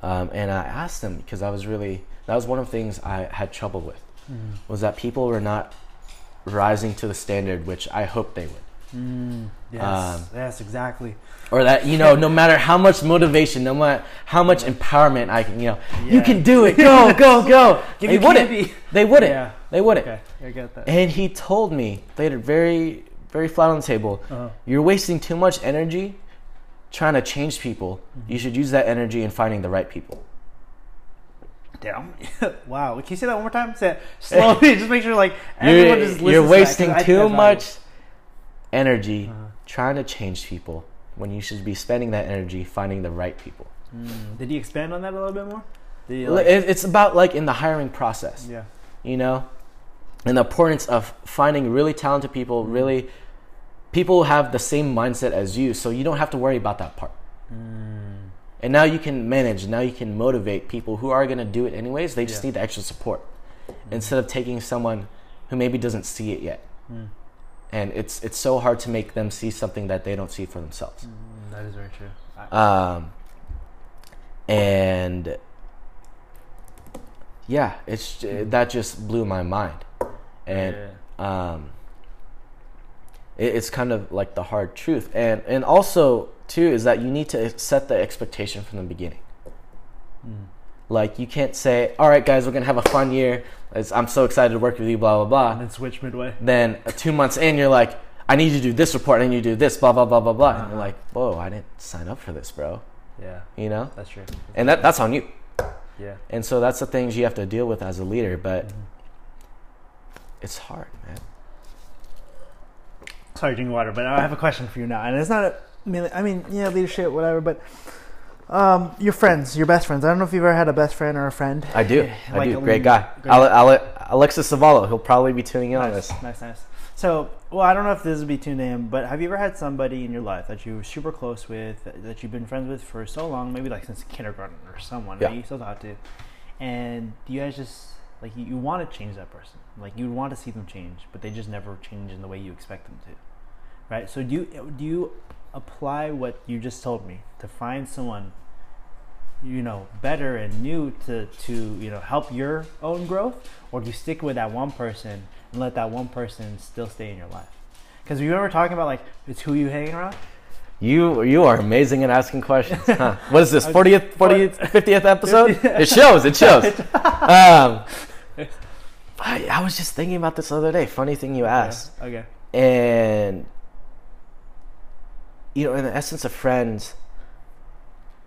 Um, and I asked him because I was really that was one of the things I had trouble with Mm. was that people were not rising to the standard which I hoped they would, Mm. Yes. Um, yes. Exactly. or that you know no matter how much motivation, no matter how much empowerment I can, you know, you can do it, go, go, go. Give they me wouldn't. candy. They wouldn't. Yeah. They wouldn't. Okay. I get that. And he told me later, very, very flat on the table, Uh-huh. you're wasting too much energy trying to change people. Mm-hmm. You should use that energy in finding the right people. Damn. wow. Can you say that one more time? Say it slowly. just make sure like You're, everyone just you're to that, 'cause wasting think too much energy. Uh-huh. trying to change people when you should be spending that energy finding the right people. Mm. Did you expand on that a little bit more? He, like, it's about like in the hiring process, yeah. you know, and the importance of finding really talented people, really people have the same mindset as you, so you don't have to worry about that part. Mm. And now you can manage. Now you can motivate people who are going to do it anyways. They just Yeah. need the extra support instead of taking someone who maybe doesn't see it yet. Mm. And it's it's so hard to make them see something that they don't see for themselves. Mm, that is very true. I, Um, and yeah, it's that just blew my mind, and yeah. um, it's kind of like the hard truth. And and also too is that you need to set the expectation from the beginning. Mm. Like you can't say, "All right, guys, we're gonna have a fun year. It's, I'm so excited to work with you." Blah blah blah. and then switch midway. Then uh, two months in, you're like, "I need you to do this report. I need you to do this." Blah blah blah blah blah. And Uh-huh. you're like, "Whoa, I didn't sign up for this, bro." Yeah, You know, that's true. and that that's on you. Yeah. And so that's the things you have to deal with as a leader. But Mhm. it's hard, man. Sorry, drinking water, but I have a question for you now, and it's not. A, I mean, I mean, yeah, leadership, whatever. But um, your friends, your best friends. I don't know if you've ever had a best friend or a friend. I do. I like do. a Great guy. Great. Ale- Ale- Alexis Savallo. He'll probably be tuning in on nice, this. nice, nice. So, well, I don't know if this would be too name, but have you ever had somebody in your life that you were super close with, that- that you've been friends with for so long, maybe like since kindergarten or someone Yeah. that you still talk to, and you guys just like you, you want to change that person, like you want to see them change, but they just never change in the way you expect them to. Right? So do you do you apply what you just told me to find someone you know better and new to to you know help your own growth or do you stick with that one person and let that one person still stay in your life because you remember talking about like it's who you hanging around You you are amazing at asking questions. Huh? What is this? 40th, 40th, 50th episode? It shows. It shows. Um, I, I was just thinking about this the other day. Funny thing you asked. okay And you know, in the essence of friends,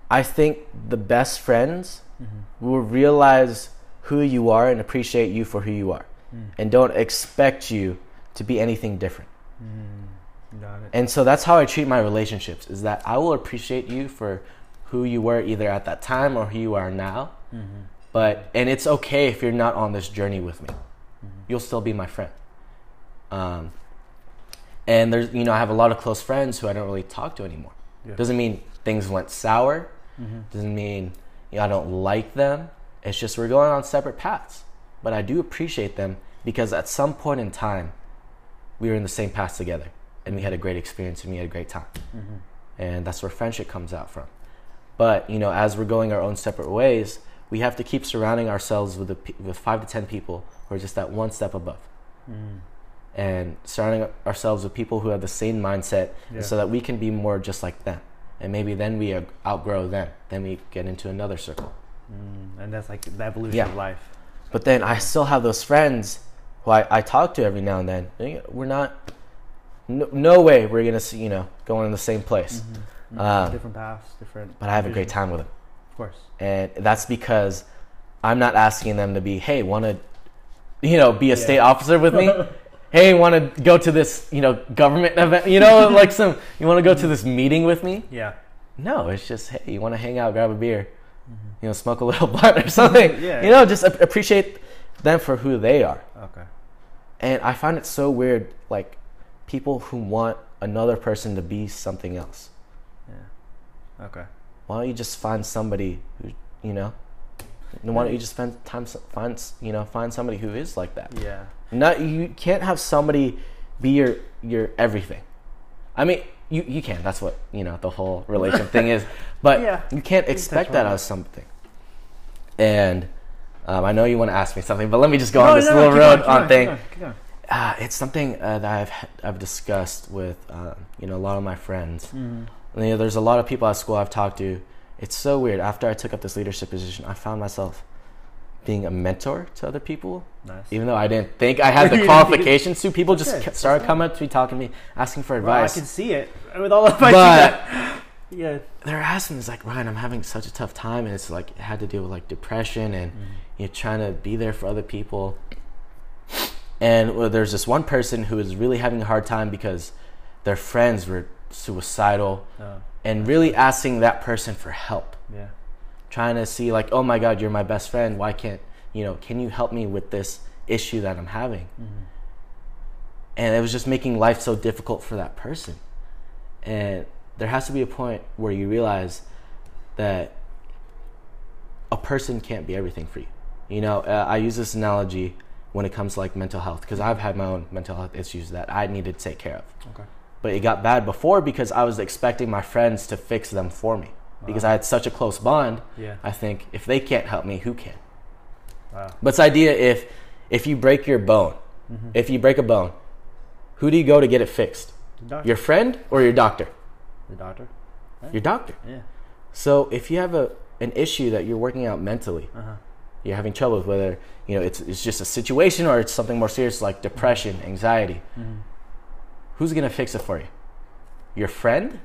I think the best friends mm-hmm. will realize who you are and appreciate you for who you are, mm. and don't expect you to be anything different. Mm. got it And so that's how I treat my relationships is that I will appreciate you for who you were either at that time or who you are now. Mm-hmm. But and it's okay if you're not on this journey with me. Mm-hmm. You'll still be my friend. Um and there's you know I have a lot of close friends who I don't really talk to anymore. Yeah. Doesn't mean things went sour. Mm-hmm. Doesn't mean you know, I don't like them. It's just we're going on separate paths. But I do appreciate them because at some point in time we were in the same path together and we had a great experience and we had a great time mm-hmm. and that's where friendship comes out from but you know as we're going our own separate ways we have to keep surrounding ourselves with, the, with five to ten people who are just that one step above mm. And surrounding ourselves with people who have the same mindset Yeah. so that we can be more just like them and maybe then we outgrow them then we get into another circle mm, and that's like the evolution Yeah. of life but then I still have those friends who I, I talk to every now and then. We're not, no, no way we're gonna see, you know, going in the same place. Mm, Um, different paths different But I have a great time with them, of course and that's because I'm not asking them to be, hey, want to, you know, be a Yeah. state officer with me. hey, want to go to this, you know, government event? You know, like some, you want to go to this meeting with me? yeah No, it's just hey, you want to hang out, grab a beer, you know, smoke a little blunt or something. Mm-hmm. Yeah. You know, just ap- appreciate them for who they are. okay And I find it so weird, like people who want another person to be something else. yeah okay Why don't you just find somebody who, you know, and why don't you just spend time find you know find somebody who is like that? yeah Not you can't have somebody be your your everything. I mean, you you can. That's what you know the whole relation thing is. But Yeah. you can't expect that out of something. And um, I know you want to ask me something, but let me just go on this no, no, little road keep on thing. keep going, keep going. Uh, it's something uh, that I've I've discussed with um, you know a lot of my friends. Mhm. And, you know, there's a lot of people at school I've talked to. It's so weird. After I took up this leadership position, I found myself being a mentor to other people, nice even though I didn't think I had the qualifications to. People just started coming up to me, talking to me, asking for Well, I advice. can see it with all of my But- yeah They're asking, "It's like Ryan, I'm having such a tough time, and it's like it had to deal with like depression and mm-hmm. you're trying to be there for other people." And well, there's this one person who is really having a hard time because their friends were suicidal, oh, and really asking that person for help. yeah trying to see like oh my god you're my best friend. Why can't you know can you help me with this issue that i'm having? And it was just making life so difficult for that person. And there has to be a point where you realize that a person can't be everything for you. You know uh, i use this analogy when it comes to like mental health because i've had my own mental health issues that i needed to take care of. Okay. But it got bad before because I was expecting my friends to fix them for me. Because I had such a close bond, yeah I think if they can't help me, who can? wow But this idea if if you break your bone, if you break a bone, who do you go to get it fixed? Your friend or your doctor? the doctor Your doctor. yeah So if you have a an issue that you're working out mentally, uh-huh you're having trouble with whether you know it's it's just a situation or it's something more serious like depression, anxiety. Who's gonna fix it for you? Your friend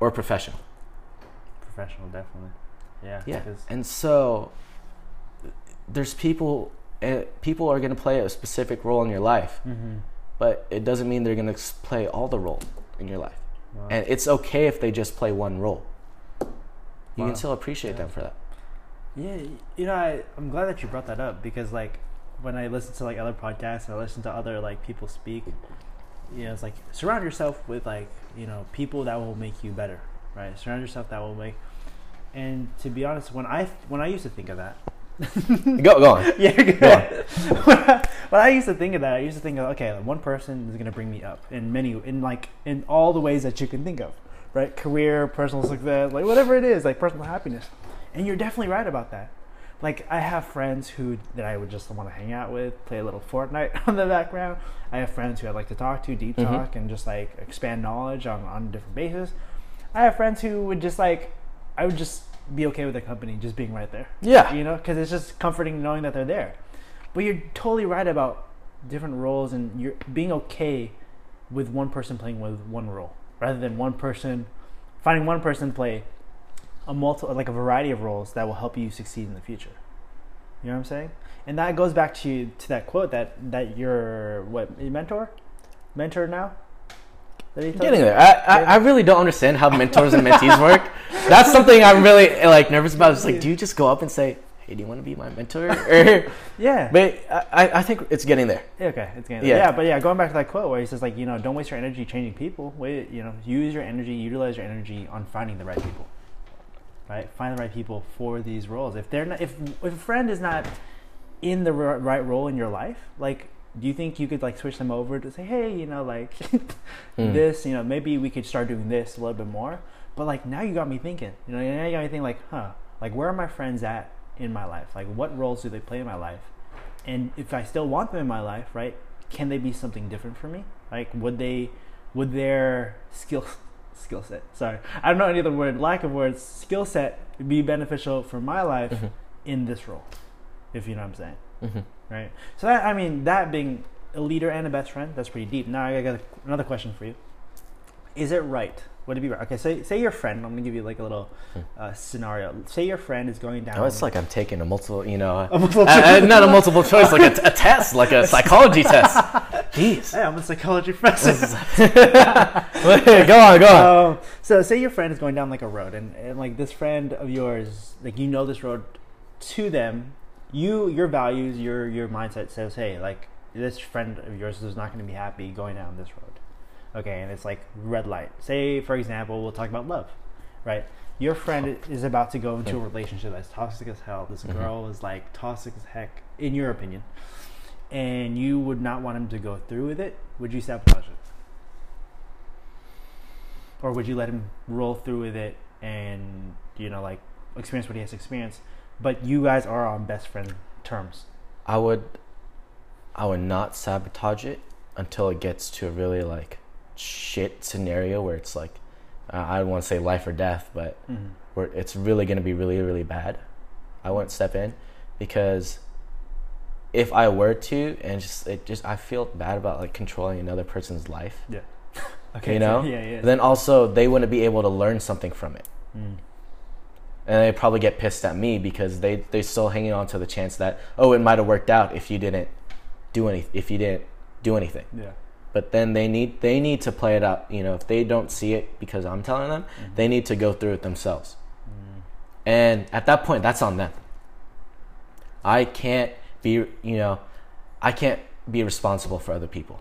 or professional? professional definitely yeah Yeah, and so there's people. Uh, people are going to play a specific role in your life, Mhm. but it doesn't mean they're going to play all the role in your life. Wow. And it's okay if they just play one role. You Wow. can still appreciate them for that. Yeah, you know, I, I'm glad that you brought that up because like when I listen to like other podcasts and I listen to other like people speak, you know, it's like surround yourself with like you know people that will make you better, right? Surround yourself that will make. And to be honest, when I when I used to think of that, go go on. Yeah, go Go on. but I used to think of that. I used to think of okay, like, one person is gonna bring me up in many, in like in all the ways that you can think of, right? Career, personal success, like whatever it is, like personal happiness. And you're definitely right about that. Like I have friends who that I would just want to hang out with, play a little Fortnite on the background. I have friends who I like to talk to, deep Mhm. talk, and just like expand knowledge on on a different basis. I have friends who would just like, I would just be okay with their company just being right there Yeah. you know because it's just comforting knowing that they're there but you're totally right about different roles and you're being okay with one person playing with one role rather than one person finding one person play a multi like a variety of roles that will help you succeed in the future you know what i'm saying and that goes back to to that quote that that your what mentor mentor now that he told Getting there. I, I, I really don't understand how mentors and mentees work. That's something I'm really like nervous about. It's like, do you just go up and say, "Hey, do you want to be my mentor?" Or, yeah but I, I think it's getting there. Okay, it's getting Yeah. yeah. but yeah, going back to that quote where he says like, you know, don't waste your energy changing people. Wait, you know, use your energy, utilize your energy on finding the right people. Right, find the right people for these roles. If they're not, if if a friend is not in the right role in your life, like, do you think you could like switch them over to say, hey, you know, like Mm. this, you know, maybe we could start doing this a little bit more. But like now you got me thinking, you know, now you got me thinking like, huh, like where are my friends at in my life? Like what roles do they play in my life? and if I still want them in my life, right, can they be something different for me? Like, would they, would their skill, skill set? Sorry, I don't know any other word. Lack of words. Skill set be beneficial for my life Mhm. in this role, if you know what I'm saying, Mhm. right? So that I mean, that being a leader and a best friend, that's pretty deep. Now I got another question for you. Is it right? Would it be right? Okay, say say your friend. I'm gonna give you like a little Hmm. uh, scenario. Say your friend is going down. Oh, it's like I'm taking a multiple, you know, A multiple uh, uh, not a multiple choice, like a, a test, like a psychology test. Jeez. Hey, I'm a psychology professor. go on, go on. Um, so say your friend is going down like a road and, and like this friend of yours like you know this road to them you your values your your mindset says hey like this friend of yours is not going to be happy going down this road. Okay and it's like red light. Say for example we'll talk about love right? Your friend is about to go into a relationship that's toxic as hell. This Mhm. girl is like toxic as heck in your opinion and you would not want him to go through with it would you sabotage it? Or would you let him roll through with it and you know like experience what he has to experience but you guys are on best friend terms I would, I would not sabotage it until it gets to a really like shit scenario where it's like, uh, I don't want to say life or death, but where it's really going to be really really bad. I wouldn't step in because if I were to, and just it just I feel bad about like controlling another person's life. yeah okay You know? yeah yeah Then also they wouldn't be able to learn something from it. Mm. And they probably get pissed at me because they they're still hanging on to the chance that oh it might have worked out if you didn't do any if you didn't do anything. Yeah. But then they need they need to play it out. You know if they don't see it because i'm telling them Mhm. they need to go through it themselves. Mm. and at that point that's on them. I can't be you know i can't be responsible for other people.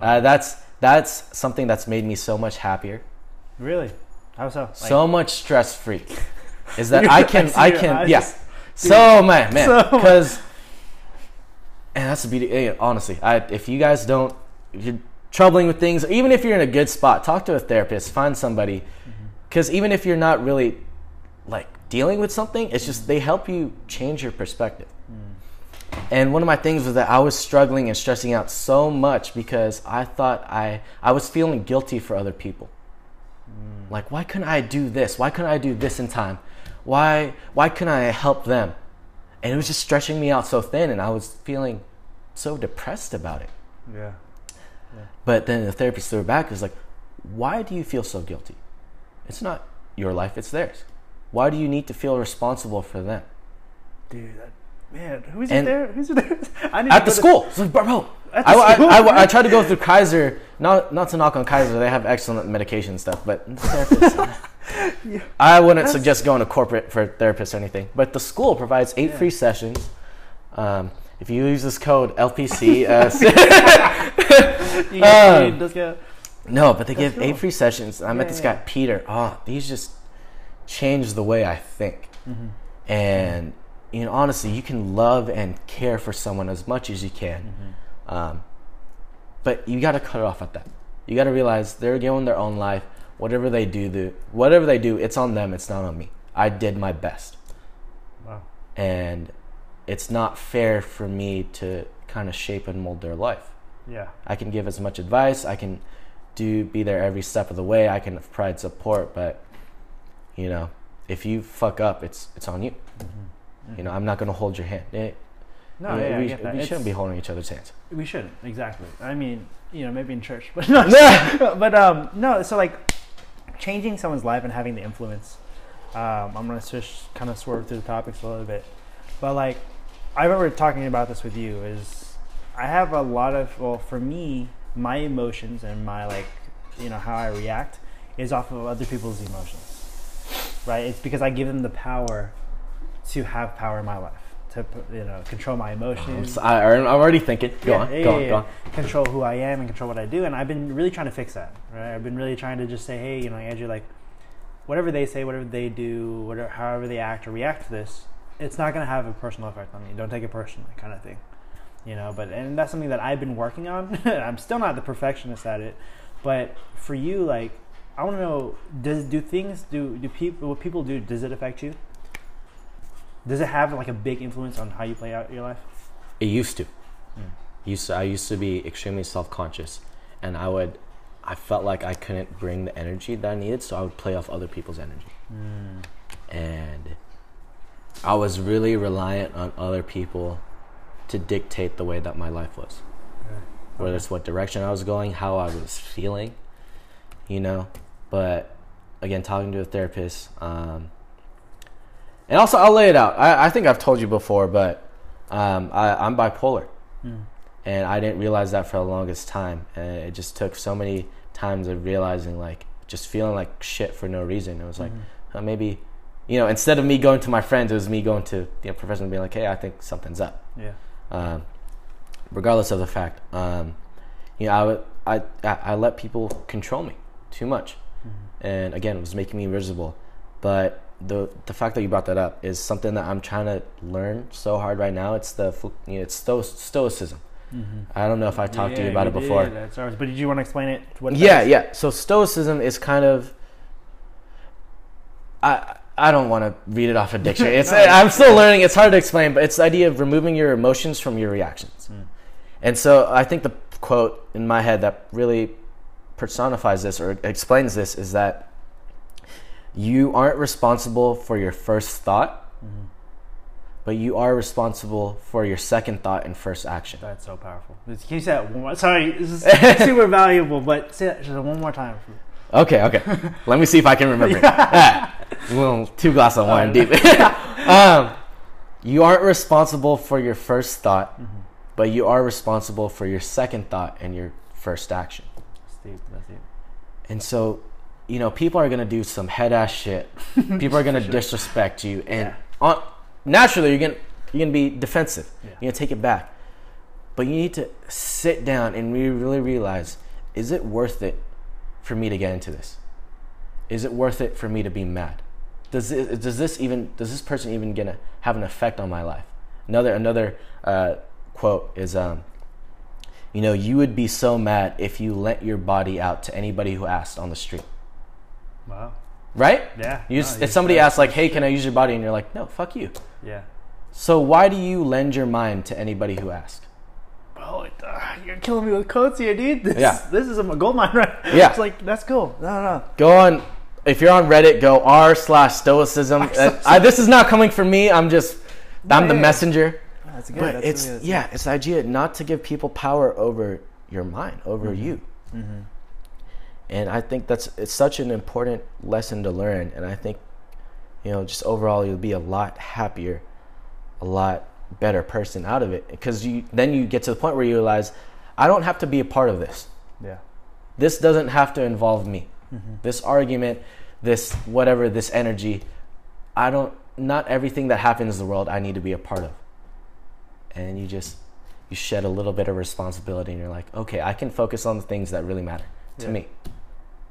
Uh, that's that's something that's made me so much happier. Really? How so? Like- so much stress free is that I can see I can eyes yeah so man man So because and that's the beauty eh, honestly I if you guys don't if you're troubling with things even if you're in a good spot talk to a therapist find somebody Mm-hmm. because even if you're not really like dealing with something it's just they help you change your perspective Mm. and one of my things was that I was struggling and stressing out so much because I thought I I was feeling guilty for other people. Like why couldn't I do this? Why couldn't I do this in time? Why why couldn't I help them? And it was just stretching me out so thin and I was feeling so depressed about it. yeah But then the therapist threw it back was like, why do you feel so guilty? It's not your life, it's theirs. Why do you need to feel responsible for them? dude that, man who's And- there who's there I need at the school. It's like, bro, bro. At I, the I, school? I, I tried to go through Kaiser, not not to knock on Kaiser, they have excellent medication stuff, but therapists, I wouldn't That's- suggest going to corporate for therapists or anything. But the school provides eight Yeah. free sessions. Um, if you use this code LPC, uh, you get Um, paid, just get- no, but they give cool. eight free sessions. I met this yeah. guy Peter. Oh, these just changed the way I think, Mhm. and you know, honestly, you can love and care for someone as much as you can, um, but you got to cut it off at that. You got to realize they're going their own life. Whatever they do, the whatever they do, it's on them. It's not on me. I did my best, Wow. and it's not fair for me to kind of shape and mold their life. Yeah. I can give as much advice. I can do be there every step of the way. I can provide support, but you know, if you fuck up, it's it's on you. You know, I'm not gonna hold your hand. Mm-hmm. No, yeah, we, we shouldn't be holding each other's hands. We shouldn't exactly. I mean, you know, maybe in church, but no, but um, no. So like, changing someone's life and having the influence. Um, I'm gonna switch, kind of swerve through the topics a little bit, but like, I remember talking about this with you. Is I have a lot of well, for me, my emotions and my like, you know, how I react is off of other people's emotions, right? It's because I give them the power to have power in my life, to you know, control my emotions. I'm, I, am already thinking. Go Yeah, on, yeah, go yeah, on, go on. Control who I am and control what I do, and I've been really trying to fix that. Right, I've been really trying to just say, hey, you know, Andrew, like, whatever they say, whatever they do, whatever, however they act or react to this, it's not going to have a personal effect on me. Don't take it personally, kind of thing. You know, but and that's something that I've been working on. I'm still not the perfectionist at it, but for you, like, I want to know, does do things do do people what people do? Does it affect you? Does it have like a big influence on how you play out your life? It used to. Mm. Used to. I used to be extremely self conscious, and I would. I felt like I couldn't bring the energy that I needed, so I would play off other people's energy. and I was really reliant on other people to dictate the way that my life was. Whether it's what direction I was going, how I was feeling, you know. But again, talking to a therapist, um, and also I'll lay it out. I, I think I've told you before, but um, I, I'm bipolar, Mm. and I didn't realize that for the longest time. And it just took so many times of realizing, like, just feeling like shit for no reason. It was like, Mhm. uh, maybe you know instead of me going to my friends it was me going to you know professional and being like hey i think something's up yeah. um, regardless of the fact um, you know I, would, I, I I let people control me too much Mm-hmm. and again it was making me miserable but the the fact that you brought that up is something that i'm trying to learn so hard right now it's the you know, it's sto- stoicism Mm-hmm. i don't know if i talked to you Yeah, about it before did. But did you want to explain it? What yeah, yeah. So stoicism is kind of. I I don't want to read it off a dictionary. It's No. I'm still learning. It's hard to explain, but it's the idea of removing your emotions from your reactions. Mm. And so I think the quote in my head that really personifies this or explains this is that you aren't responsible for your first thought, Mhm. but you are responsible for your second thought and first action. That's so powerful. Can you say that one more? Sorry, this is super valuable, but say that one more time. Okay, okay. Let me see if I can remember. it. Ah, well, two glasses of wine deep. um, you aren't responsible for your first thought, Mm-hmm. but you are responsible for your second thought and your first action. That's deep. That's deep. And so, you know, people are gonna do some head ass shit. People are gonna disrespect you, and Yeah. on, naturally, you're gonna you're gonna be defensive. Yeah. You're gonna take it back. But you need to sit down and re- really realize: Is it worth it for me to get into this? Is it worth it for me to be mad? Does this, does this even does this person even gonna have an effect on my life? Another another uh, quote is um, you know, you would be so mad if you lent your body out to anybody who asked on the street, Wow. right? Yeah. You no, just, if somebody asks like, "Hey, can I use your body?" and you're like, "No, fuck you." Yeah. So why do you lend your mind to anybody who asks? Bro, uh, you're killing me with quotes here, dude. This, Yeah. This is a gold mine, right? Yeah. It's like that's cool. No, no. Go on. If you're on Reddit, go r slash stoicism. I, this is not coming from me. I'm just, I'm the yeah. messenger. That's good. But that's it's really- yeah, it's the idea not to give people power over your mind, over you. Mhm. And I think that's it's such an important lesson to learn. And I think, you know, just overall, you'll be a lot happier, a lot better person out of it because you then you get to the point where you realize, I don't have to be a part of this. Yeah. This doesn't have to involve me. Mhm. This argument, this whatever, this energy, I don't. Not everything that happens in the world I need to be a part of. And you just you shed a little bit of responsibility, and you're like, okay, I can focus on the things that really matter to Yeah. me.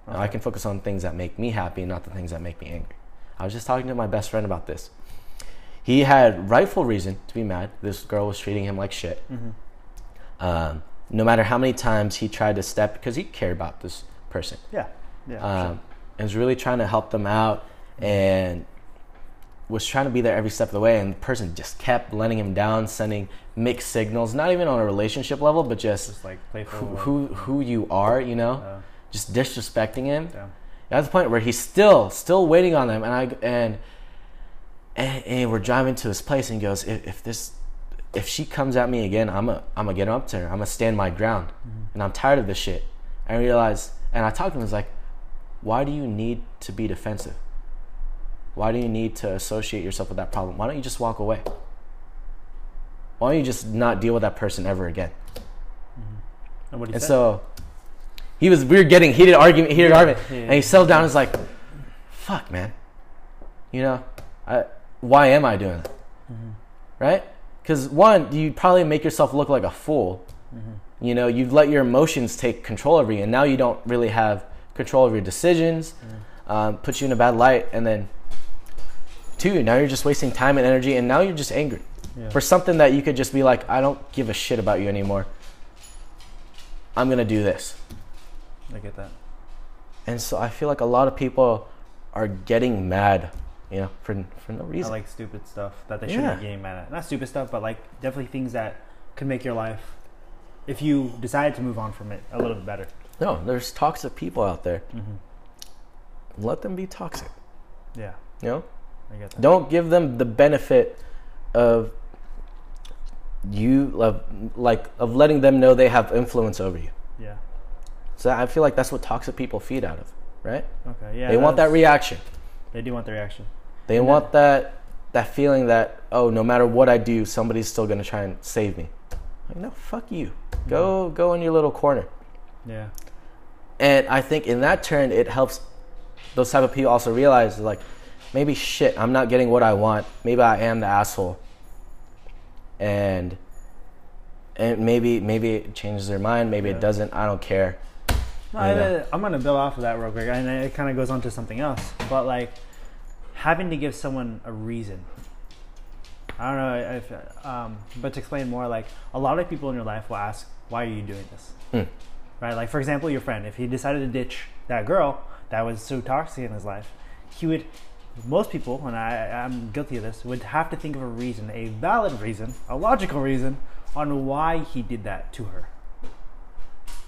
Now, I can focus on things that make me happy, not the things that make me angry. I was just talking to my best friend about this. he had rightful reason to be mad. This girl was treating him like shit. Um, no matter how many times he tried to step, because he cared about this person, Yeah. Yeah. um, sure. and was really trying to help them out, and was trying to be there every step of the way. And the person just kept letting him down, sending mixed signals, not even on a relationship level, but just Just like playful. who who, who you are, you know, uh, just disrespecting him. Yeah. at the point where he's still still waiting on them and i and and, and we're driving to his place and he goes if, if this if she comes at me again i'm a i'm gonna get up to her. I'm gonna stand my ground. Mm-hmm. And i'm tired of this shit. And i realized and i talked to him I was like why do you need to be defensive? Why do you need to associate yourself with that problem? Why don't you just walk away? Why don't you just not deal with that person ever again? Mm-hmm. And what he and said? so he was we were getting heated argument, heated Yeah, argument, yeah, and he settled down. and was like, "Fuck, man, you know, I, why am I doing that? Mm-hmm. Right? Because one, you probably make yourself look like a fool. Mm-hmm. You know, you've let your emotions take control over you, and now you don't really have control of your decisions. Mm-hmm. Um, puts you in a bad light, and then two, now you're just wasting time and energy, and now you're just angry Yeah. for something that you could just be like, I don't give a shit about you anymore. I'm gonna do this. I get that. And so I feel like a lot of people are getting mad, you know, for for no reason. I like stupid stuff that they shouldn't be getting mad at. Not stupid stuff, but like definitely things that could make your life, if you decided to move on from it, a little bit better. no, there's toxic people out there. Mm-hmm. Let them be toxic. Yeah, You know, I get that. don't give them the benefit of you of, like of letting them know they have influence over you. Yeah. So I feel like that's what toxic people feed out of, right? Okay. Yeah. they want that reaction. They do want the reaction. They And want that that feeling that oh, no matter what I do, somebody's still gonna try and save me. Like no, fuck you. Go mm-hmm. go in your little corner. Yeah. And I think in that turn, it helps those type of people also realize like maybe shit, I'm not getting what I want. Maybe I am the asshole. And and maybe maybe it changes their mind. Maybe Yeah. it doesn't. I don't care. I. I'm gonna build off of that real quick, and it kind of goes on to something else. But like having to give someone a reason. I don't know if, um, but to explain more, like a lot of people in your life will ask, "Why are you doing this?" Hmm. Right? Like for example, your friend, if he decided to ditch that girl that was so toxic in his life, he would. Most people, and I, I'm guilty of this, would have to think of a reason, a valid reason, a logical reason, on why he did that to her.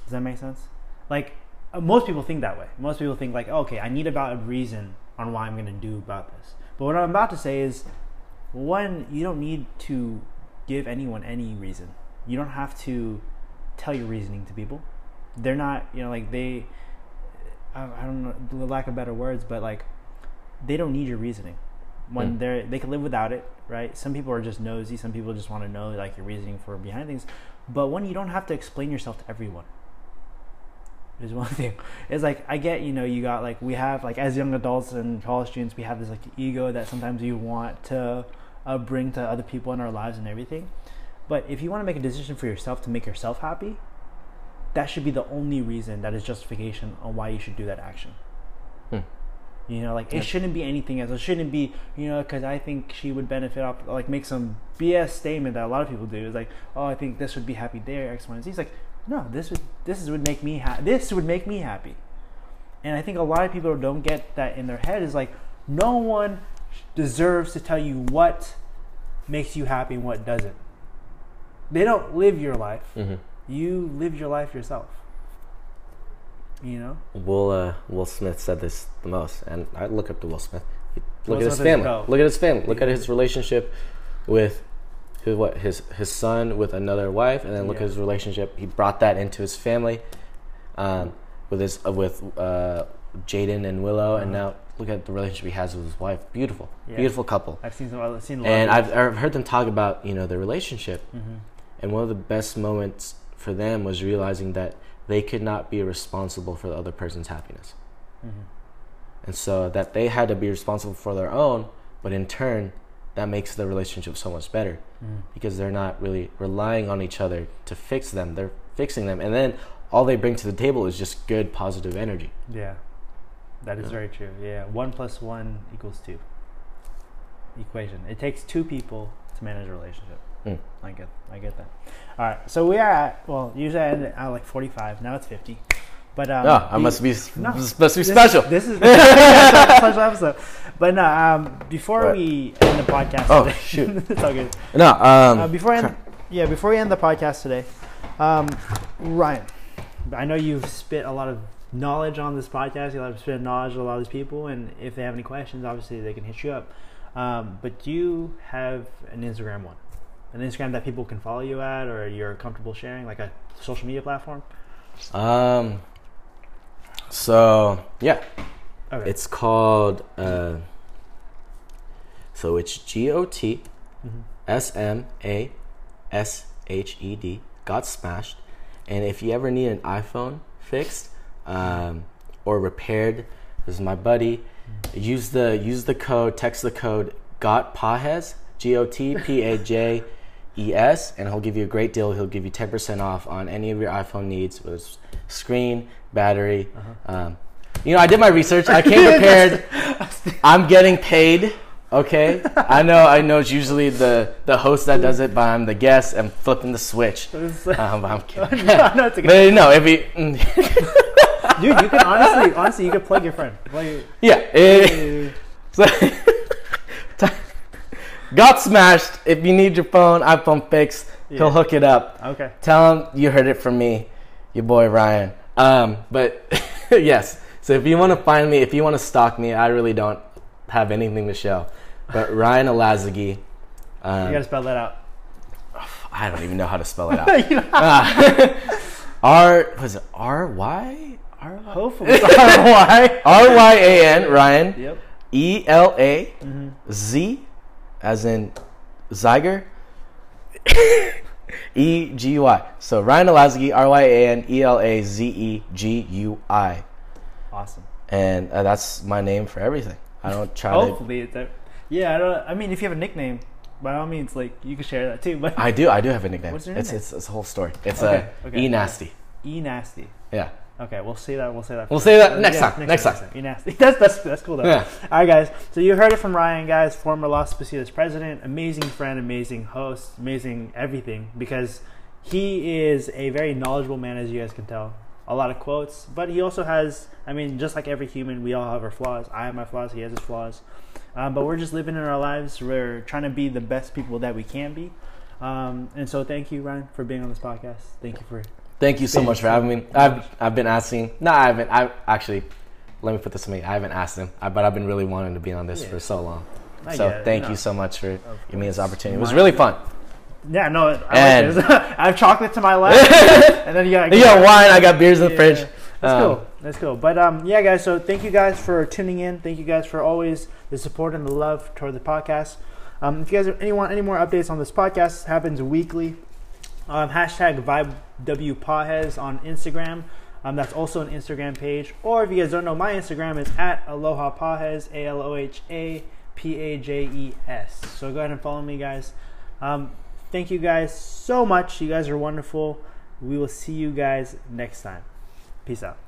Does that make sense? Like uh, most people think that way. Most people think like, okay, I need about a reason on why I'm going to do about this. But what I'm about to say is, one, you don't need to give anyone any reason. You don't have to tell your reasoning to people. They're not, you know, like they. I, I don't know, the lack of better words, but like, they don't need your reasoning. When Mm. they're they can live without it, right? Some people are just nosy. Some people just want to know like your reasoning for behind things. But when you don't have to explain yourself to everyone is one thing. It's like I get, you know, you got like we have like as young adults and college students, we have this like ego that sometimes you want to uh, bring to other people in our lives and everything. But if you want to make a decision for yourself to make yourself happy, that should be the only reason that is justification on why you should do that action. Hmm. You know, like Yeah. it shouldn't be anything else. It shouldn't be, you know, because I think she would benefit off, like make some BS statement that a lot of people do. Is like, oh, I think this would be happy there, X, Y, and Z. It's like, no, this would this is would make me ha- this would make me happy. And I think a lot of people don't get that in their head. Is like, no one deserves to tell you what makes you happy and what doesn't. They don't live your life. hmm You live your life yourself. You know. Will uh, Will Smith said this the most, and I look up to Will Smith. Look Will at his Smith is family. Look at his family. Look at his relationship with his what his his son with another wife, and then look Yeah. at his relationship. He brought that into his family, um, with his uh, with uh, Jaden and Willow, and Uh-huh. now look at the relationship he has with his wife. Beautiful, Yeah. beautiful couple. I've seen some. I've seen a lot. And I've, I've heard them talk about you know their relationship, hmm and one of the best moments for them was realizing that they could not be responsible for the other person's happiness. hmm And so that they had to be responsible for their own, but in turn, that makes the relationship so much better hmm because they're not really relying on each other to fix them. They're fixing them. And then all they bring to the table is just good, positive energy. Yeah, that is Yeah. very true. Yeah, one plus one equals two. equation. It takes two people to manage a relationship. Mm. I get, I get that. All right, so we are at well, usually I end at like forty-five. Now it's fifty. But um, Oh, I the- must be No. must be this- special. This is a special episode. But no, um, before What? we end the podcast, Oh, today, shoot. it's all good. no, um, Uh, before I end, yeah, before we end the podcast today, um, Ryan, I know you've spit a lot of knowledge on this podcast. You've spit knowledge to a lot of these people, and if they have any questions, obviously they can hit you up. Um, but do you have an Instagram one, an Instagram that people can follow you at, or you're comfortable sharing, like a social media platform? um, so yeah, Okay. it's called. Uh, so it's G O T Mhm. S M A S H E D. Got smashed, and if you ever need an iPhone fixed um, or repaired, this is my buddy. Use the use the code. Text the code. Got Pajes. G O T P A J E S, and he'll give you a great deal. He'll give you ten percent off on any of your iPhone needs, whether it's screen, battery. Um, you know, I did my research. I came prepared. I'm getting paid. Okay, I know. I know. It's usually the the host that does it, but I'm the guest. I'm flipping the switch. Um, I'm kidding. no, no, but no, if you, mm, Dude, you can honestly, honestly, you could plug your friend. Plug your, yeah, it- so, got smashed. If you need your phone, iPhone fixed, Yeah. he'll hook it up. okay. Tell him you heard it from me, your boy Ryan. Um, but yes, so if you want to find me, if you want to stalk me, I really don't have anything to show. But Ryan Elazegui, um, You gotta spell that out. I don't even know how to spell it out. Uh, R was it R Y R Y Hopefully, it's RY. R Y A N Ryan Yep. E L A Mm-hmm. As in Zyger E G U I. So Ryan Elazegui R Y A N E L A Z E G U I. Awesome. And uh, that's my name for everything. I don't try to Hopefully, it's a, yeah. I don't. I mean, if you have a nickname, by all means, like you can share that too. But I do I do have a nickname. What's your it's, nickname? it's it's a whole story. It's Okay, uh, okay. E Nasty. E nasty. Yeah. Okay, we'll say that. We'll say that. We'll say that next time, next E nasty. That's that's that's cool though. Yeah. All right, guys. So you heard it from Ryan, guys, former Las Positas president, amazing friend, amazing host, amazing everything. Because he is a very knowledgeable man, as you guys can tell. A lot of quotes, but he also has. I mean, just like every human, we all have our flaws. I have my flaws. He has his flaws. Um, but we're just living in our lives. We're trying to be the best people that we can be. Um, and so, thank you, Ryan, for being on this podcast. Thank you for Thank you so Thank much for having me. I've I've been asking. No, I haven't. I actually, let me put this to me. I haven't asked him, I, but I've been really wanting to be on this Yeah. for so long. I so thank no. you so much for giving me this opportunity. It was really fun. Yeah, no, I And- like. I have chocolate to my left, and then you got You got wine. I got beers in the Yeah, fridge. That's Um, cool. That's cool. But um, yeah, guys. So thank you guys for tuning in. Thank you guys for always the support and the love toward the podcast. Um, if you guys have any want any more updates on this podcast, it happens weekly. Um, hashtag VibeWPajes on Instagram. Um, that's also an Instagram page. Or if you guys don't know, my Instagram is at Aloha Pajes, A L O H A P A J E S. So go ahead and follow me, guys. Um, thank you guys so much. You guys are wonderful. We will see you guys next time. Peace out.